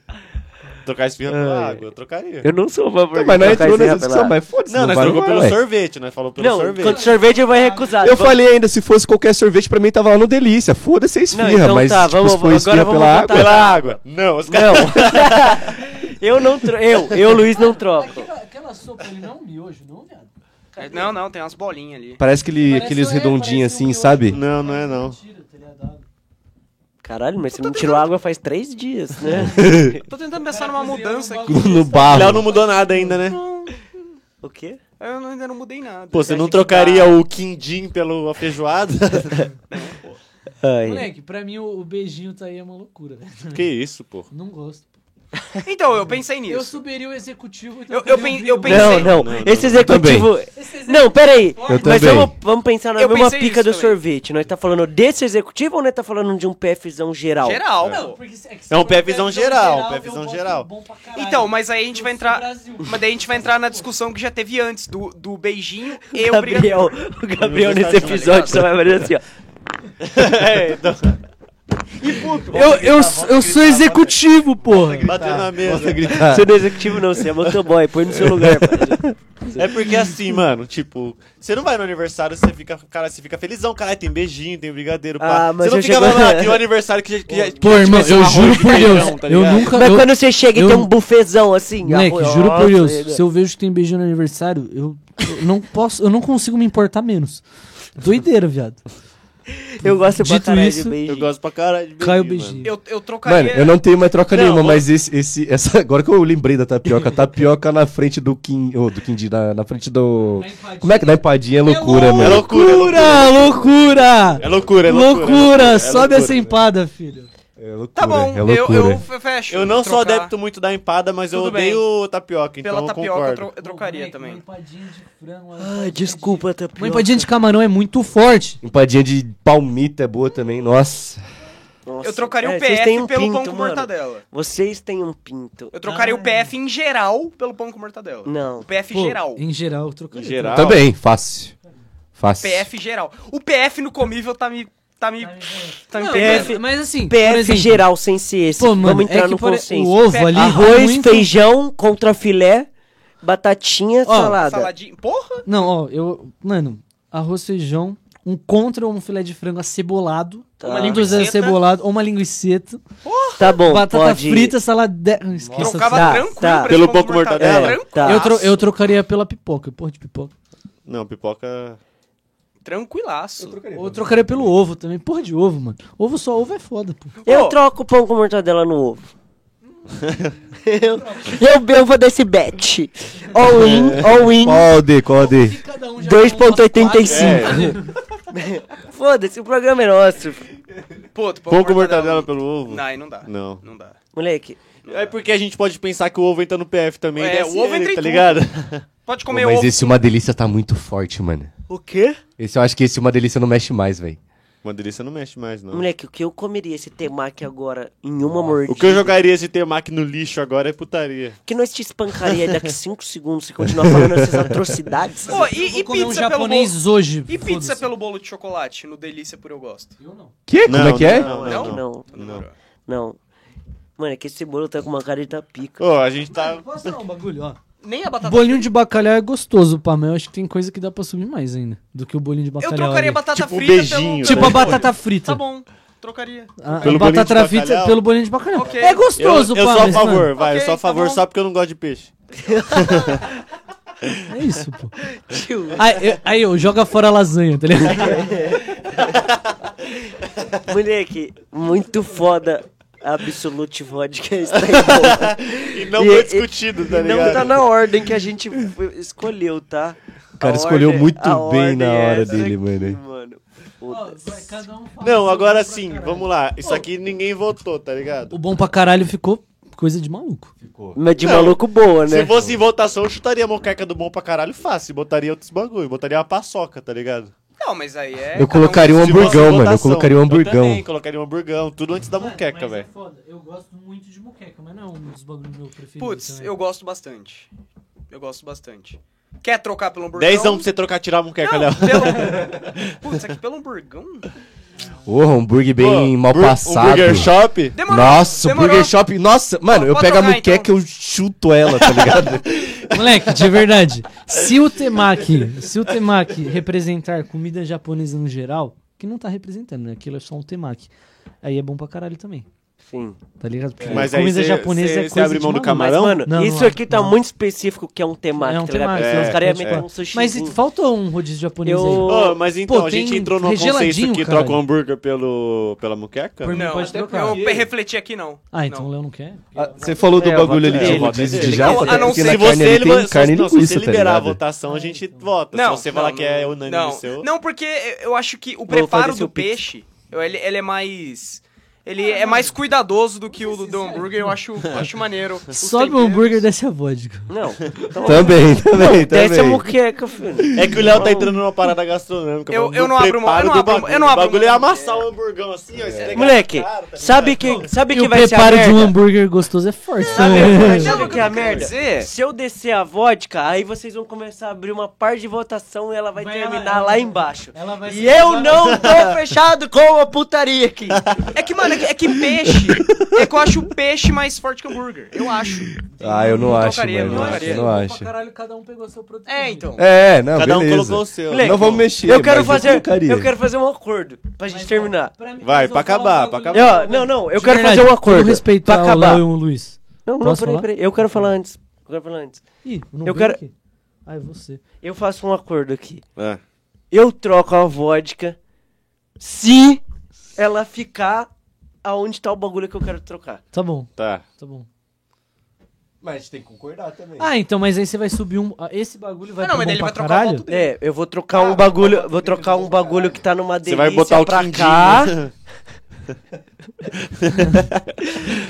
Trocar esfirra pela Ai. água, eu trocaria. Eu não sou a favor Não, mas nós entrou nessa pela discussão, mas foda-se. Não, nós vai, trocou não pelo vai. sorvete, nós falou pelo Não, sorvete. quando sorvete eu vou recusar. Eu falei ainda, se fosse qualquer sorvete, pra mim tava lá no Delícia. Foda-se a Não, esfirra, então mas tá, tipo, vamos- se for agora esfirra pela água... Pela água. Não, os caras. Não. eu não tro... Eu, eu, Luiz, não troco. Aquela, aquela sopa ali não é um miojo, não, viado? Não, não, tem umas bolinhas ali. Parece aquele, Parece- aqueles é, redondinhos um assim, miojo. sabe? Não, não é não. Mentira, tá? Caralho, mas você não tirou água faz três dias, né? Tô tentando pensar numa mudança aqui. No O barro. Léo não mudou nada ainda, né? o quê? Eu não- ainda não mudei nada. Pô, você não gente trocaria o quindim pelo a feijoada? Ai. Moleque, pra mim o, o beijinho tá aí é uma loucura, velho. que isso, pô. Não gosto. Então, eu pensei Eu nisso. subiria o executivo e Eu- eu pen- o eu pensei- Não, não, Não, não, Esse executivo. Não, peraí. Eu Mas também. vamos, vamos pensar na Eu mesma pica do também. sorvete. Nós tá falando desse executivo ou nós tá falando de um PFzão geral? Geral, Não, pô. porque se- é que se É um PFzão geral, eu PFzão geral. Então, mas aí a gente Eu vai entrar. Mas daí a gente vai entrar na discussão que já teve antes, do, do beijinho e o Gabriel, o Gabriel Tá nesse episódio só vai fazer assim, ó. é, então. Eu, eu, eu sou executivo, porra. Bateu na mesa. gritar. Você não é executivo não, você é motoboy, põe no seu lugar, pai. É porque assim, mano, tipo, você não vai no aniversário, você fica, cara, você fica felizão, caralho, tem beijinho, tem brigadeiro, pá. Ah, mas você não fica chego- falando, ah, que o aniversário que já, que já que Pô, já irmão, tivesse eu um arroz juro de por feijão, Deus, tá eu ligado? nunca. Mas eu- quando você chega e eu- tem um bufezão assim, Moleque, arroz- juro por Deus, se eu vejo que tem beijinho no aniversário, eu, eu não posso, eu não consigo me importar menos. Doideira, viado. eu gosto pra Dito caralho isso, de beijinho. Eu gosto pra caralho de Cai o beijinho, beijinho. Eu, eu trocaria. Mano, eu não tenho mais troca Não, nenhuma, mas esse, esse, essa, agora que eu lembrei da tapioca, tapioca na frente do Kim, oh, do Quindim, na, na frente do... Como é que dá empadinha? É loucura, É mano. loucura, é loucura. loucura! É loucura, é loucura. Loucura! é Sobe loucura. essa empada, filho. É loucura, Tá bom, é eu, loucura. eu fe- fecho. Eu não sou trocar. adepto muito da empada, mas eu Tudo bem. odeio tapioca, então Pela eu tapioca eu, concordo. tro- eu trocaria também. Uma empadinha de frango. Ah, desculpa, de- tapioca. Uma empadinha de camarão é muito forte. Empadinha de palmita é boa também, nossa. Nossa. Eu trocaria É, o PF um pelo pinto, pão com mano. mortadela. Vocês têm um pinto. Eu trocaria Ah. o PF em geral pelo pão com mortadela. Não. O PF Pô, geral. Em geral, eu trocaria. Em geral. Também, fácil. Fácil. PF geral. O PF no comível tá me tá me. Tá me Não, pegando. PF mas assim, por PF exemplo, geral sem ser esse. Pô, mano, Vamos entrar é no por- consenso. o ovo ali Arroz, é muito- feijão, contra filé, batatinha, Ó, salada. Saladinha. Porra! Não, ó, eu. Mano, arroz, feijão, um contra um filé de frango acebolado. Tá. Uma linguiça Linguiceta. cebolado ou uma linguiceta. Tá bom, batata pode frita, salada. Esqueça. Trocava Tá, tranquilo tá. pra Pelo pouco mortadela? Tranquilo. Tá. Eu, tro- eu trocaria pela pipoca, porra de pipoca. Não, pipoca. Tranquilaço. Ou eu trocaria pelo ovo também. Porra de ovo, mano. Ovo só ovo é foda, pô. Eu Pô. troco o pão com mortadela no ovo. eu, eu, eu vou desse bet. All in, all in, Qual D? Qual D? 2.85. Foda-se, o programa é nosso. Pô, tu Pão com mortadela pelo ovo? Não, aí não dá. Não. Não dá. Moleque, É porque a gente pode pensar que o ovo entra no PF também. É, desce o ovo ele, entra em tá tudo. ligado? Pode Pô, comer mas ovo. esse Uma Delícia tá muito forte, mano. o quê? Esse eu acho que esse Uma Delícia não mexe mais, velho. Uma delícia não mexe mais, não. Moleque, o que eu comeria esse temaki agora em uma mordida? O que eu jogaria esse temaki no lixo agora é putaria. Que nós te espancaria daqui 5 segundos se continuar falando essas atrocidades? Pô, e, Vou e comer um pizza pelo bolo? japonês hoje. E pizza foda-se. pelo bolo de chocolate? No Delícia por Eu Gosto. Eu não. Que? Como Não, é que é? não, não, não. não, Não. Não. Mano, é que esse bolo tá com uma cara de tapica. Ô, a gente tá. Posso falar um bagulho, ó. Nem a batata Bolinho de bacalhau é gostoso, pá, mas eu acho que tem coisa que dá pra subir mais ainda do que o bolinho de Eu bacalhau. trocaria ali. batata Tipo frita beijinho, pelo... Tipo né? a batata frita. Tá bom, trocaria. A, Pelo batata de frita bacalhau? pelo bolinho de bacalhau. Ok. É Eu, gostoso, eu pá. sou a favor, mano, vai, eu Ok, sou a tá favor bom. só porque eu não gosto de peixe. É isso, pô. Aí, eu- aí eu joga fora a lasanha, tá ligado? Moleque, muito foda. Absolute Vodka está em boa. E não E- foi e- discutido, tá E ligado? Não tá na ordem que a gente escolheu, tá? O cara A escolheu ordem- muito bem na é hora dele, aqui, mano. mano. Foda-se. Não, agora sim, vamos lá. Isso aqui ninguém votou, tá ligado? O bom pra caralho ficou coisa de maluco. Mas de Não, maluco boa, né? Se fosse em votação, eu chutaria a moqueca do bom pra caralho fácil. Botaria outros bagulho. Botaria uma paçoca, tá ligado? Não, mas aí é... Eu colocaria um hamburgão, mano. Eu colocaria um Eu hamburgão. também colocaria um hamburgão. Tudo antes da moqueca, velho. é foda. Eu gosto muito de moqueca, mas não é um dos bagulhos meu preferido. Putz, eu gosto bastante. Eu gosto bastante. Quer trocar pelo hamburgão? Dezão pra você trocar, tirar a moqueca, Não, Léo. pelo... Putz, aqui pelo hamburgão? Porra, hambúrguer bem Pô, mal bur- passado. Um Burger Shop. Demorou. Nossa, o demorou. Burger Shop. Nossa, mano, eu pego a muqueca e então. eu chuto ela, tá ligado? Moleque, de verdade. Se o temaki, se o temaki representar comida japonesa no geral, que não tá representando, né? Aquilo é só um temaki. Aí é bom pra caralho também. Sim. Tá ligado? Porque Mas aí comida cê- japonesa cê- é cê coisa abre de mão do maluco. camarão? Mas, mano, Não, isso não, aqui tá não. muito específico que é um temaki, É um tá ligado? temaki, é, os caras iam é. meter um sushi. Mas faltou um rodízio japonês Eu- aí. Ô, mas então, Pô, a gente entrou num consenso regeladinho, que troca o hambúrguer pelo, pela muqueca? Por mim, Não, pode eu, trocar. eu refleti aqui não. Ah, então o Não. Léo não quer? Ah, Você falou do É, bagulho ali de rodízio de japa, a até não porque ser- na Se você, ali ele, tem se, carne não, se linguiça, você tá liberar a votação, a gente vota. Se você falar que é unânime não, seu... Não, porque eu acho que o preparo do peixe, ele é mais... Ele é mais cuidadoso do que o do, do hambúrguer, eu acho, acho maneiro. Os Sobe o temperos. hambúrguer e desce a vodka. Não. Então, Também, também, desce a também. muqueca, filho. É que o Léo tá entrando numa parada gastronômica. Eu- mano, eu não abro mão- preparo eu não do abro- bagulho. eu não abro O bagulho é mão. amassar o hamburgão assim, ó. Moleque, cara, tá sabe ligado? que, sabe E que o vai ser a preparo de um merda? hambúrguer gostoso é forte Sabe, também. sabe o que é a merda? dizer? Se eu descer a vodka, aí vocês vão começar a abrir uma parte de votação e ela vai, Vai terminar ela- lá embaixo. Ela vai E ser eu usada- não tô fechado com a putaria aqui. É que, mano, é que, é que peixe... É que eu acho o peixe mais forte que o hambúrguer. Eu acho. Ah, eu não Não acho, mano. não Eu acho, trocaria. eu não acho. caralho, cada um pegou seu produto. É, então. É, não, Cada um beleza. colocou o seu. Moleque, Não vamos mexer, Eu quero mas fazer, eu quero fazer um acordo pra gente terminar. Vai, pra acabar, pra acabar. Eu, não, não, eu De quero verdade, fazer um acordo respeito pra acabar. Léo e o Luiz. Não, não, peraí, peraí. Eu quero falar antes. Eu quero falar antes. Ih, não Eu quero- aqui. Ah, é você. Eu faço um acordo aqui. É. Eu troco a vodka se ela ficar aonde tá o bagulho que eu quero trocar. Tá bom, Tá. tá bom. Mas a gente tem que concordar também. Ah, então, mas aí você vai subir um... ah, Esse bagulho vai Ah, não, mas bom ele pra vai trocar o caralho? dele. É, eu vou trocar um bagulho, vou trocar um bagulho que tá numa delícia Você vai botar o pra cá. né?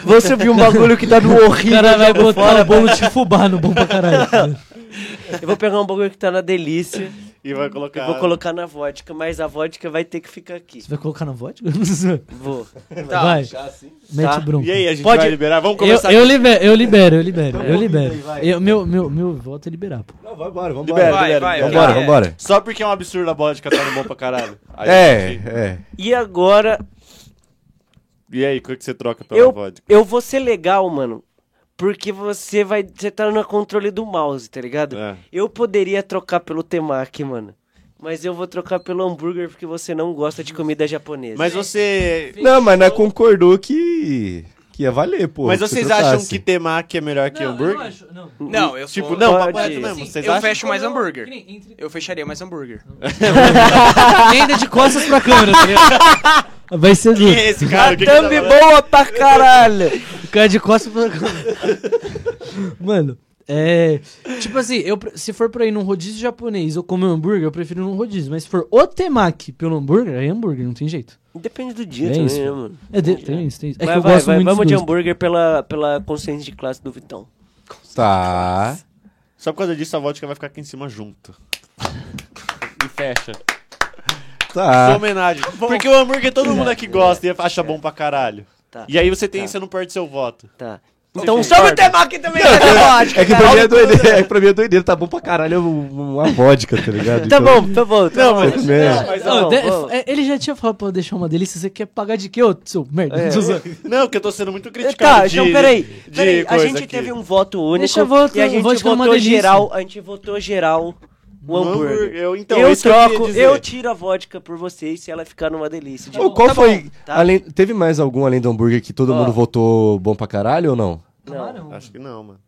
Vou subir um bagulho que tá no O horrível. cara vai jogo botar fora, o bolo de fubá no bom pra caralho. Eu vou pegar um bagulho que tá na delícia E vai colocar. vou colocar na vodka, mas a vodka vai ter que ficar aqui. Você vai colocar na vodka? Vou. Tá. vai, mete Tá. bronca. E aí, a gente Pode- vai liberar? Vamos Eu, começar eu libero, eu libero, eu libero, eu vamos libero. aí, vai. Eu- meu, meu, meu voto é liberar, pô. Não, vai embora, vambora. Libera, Vai, libera, vai, libera. Vambora, É. vambora. Só porque é um absurdo a vodka tá no bom pra caralho. Aí, É, é. E agora, E aí, o que que você troca pela eu, vodka? eu vou ser legal, mano. Porque você vai. Você tá no controle do mouse, tá ligado? É. Eu poderia trocar pelo temaki, mano. Mas eu vou trocar pelo hambúrguer porque você não gosta de comida japonesa. Mas você. Não, mas nós concordou que, que ia valer, pô. Mas vocês acham que temaki é melhor que hambúrguer? não. Não, eu sou... Tipo, não, papo reto mesmo. Vocês eu acham? fecho mais hambúrguer. Nem entre- Eu fecharia mais hambúrguer. Ainda de costas pra câmera, tá ligado? Vai ser Quem duro. é esse cara? Que tá Thumb falando? boa pra caralho! O cara de costas pra câmera. Mano, é. Tipo assim, eu, se for pra ir num rodízio japonês ou comer um hambúrguer, eu prefiro num rodízio. Mas se for o temaki pelo hambúrguer, aí é hambúrguer, não tem jeito. Depende do dia É também, isso. né, mano? É, de- tem isso, tem isso. É vai, que eu vai, gosto vai, muito vamos de dois. hambúrguer pela, pela consciência de classe do Vitão. Tá. Só por causa disso a vodka vai ficar aqui em cima junto. E fecha. Sua Tá. homenagem. Porque o hambúrguer todo mundo aqui gosta e acha bom pra caralho. Tá. E aí você tem, Tá. você não perde seu voto. Tá. Então sobe o temaki também vai ter vodka. É que pra mim é doideira, é que pra mim é doideira, tá bom pra caralho um- uma vodka, tá ligado? Tá Então- bom, tá bom. Tá Não, bom. mas- É. Mas Ô, tá bom, de- é, ele já tinha falado pra eu deixar uma delícia, você quer pagar de quê, ô seu merda? É. Não, que eu tô sendo muito criticado Tá, de, então peraí. de peraí a gente aqui. teve um voto único Deixa voto- e a gente é votou geral, a gente votou geral o hambúrguer. Eu, então, eu eu troco, dizer. eu tiro a vodka por vocês se ela ficar numa delícia. de qual Tá foi? bom, tá? Além, teve mais algum além do hambúrguer que todo Ó. mundo votou bom pra caralho ou não? Camarão. Acho que não, mano.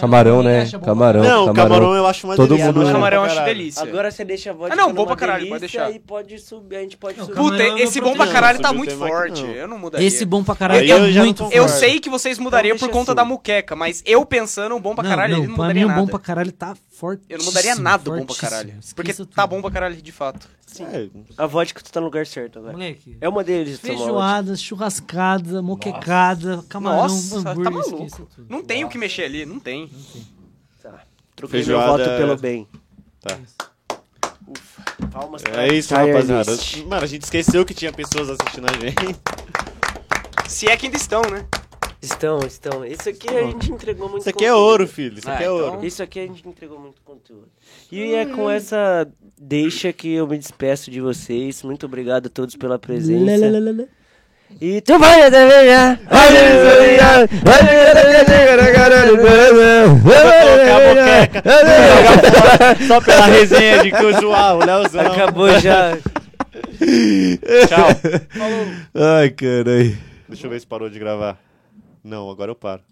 Camarão, ninguém né? Camarão. não, camarão. camarão. eu acho uma Todo delícia. mundo- não Camarão eu acho delícia. Agora você deixa a vodka Ah, não, bom pra caralho, pode deixar. e pode subir, a gente pode Não, subir. camarão Puta, esse bom pra caralho tá muito forte. não. Eu não mudaria. Esse bom pra caralho é eu não muito concordo. Eu forte. sei que vocês mudariam Então por deixa conta assim. da muqueca, mas eu pensando um bom pra Não, caralho, não, ele não pra mudaria mim o nada. bom pra caralho tá forte. Eu não mudaria nada o bom pra caralho. Porque tá bom pra caralho de fato. É, A vodka tu tá no lugar certo agora. Moleque. É uma delícia. Feijoada, churrascada, moquecada, camarão, Nossa, tá maluco. Não tem o que mexer ali, não tem. Troquei meu Feijoada- voto pelo bem. Tá. Ufa. Palmas pra É isso, rapaziada. Mano, a gente esqueceu que tinha pessoas assistindo a gente. Se é que ainda estão, né? Estão, estão. Isso aqui a gente entregou muito Isso aqui é conteúdo. ouro, filho. Isso aqui Ah, é então- ouro. Isso aqui a gente entregou muito conteúdo. E é com essa deixa que eu me despeço de vocês. Muito obrigado a todos pela presença. Lê, lê, lê, lê, lê. E tu vai também, né? colocar a boqueca. Jogar fora Só pela resenha de que eu zoar, o Leozão. Acabou já. Tchau. Ai, caralho. Deixa eu ver se parou de gravar. Não, agora eu paro.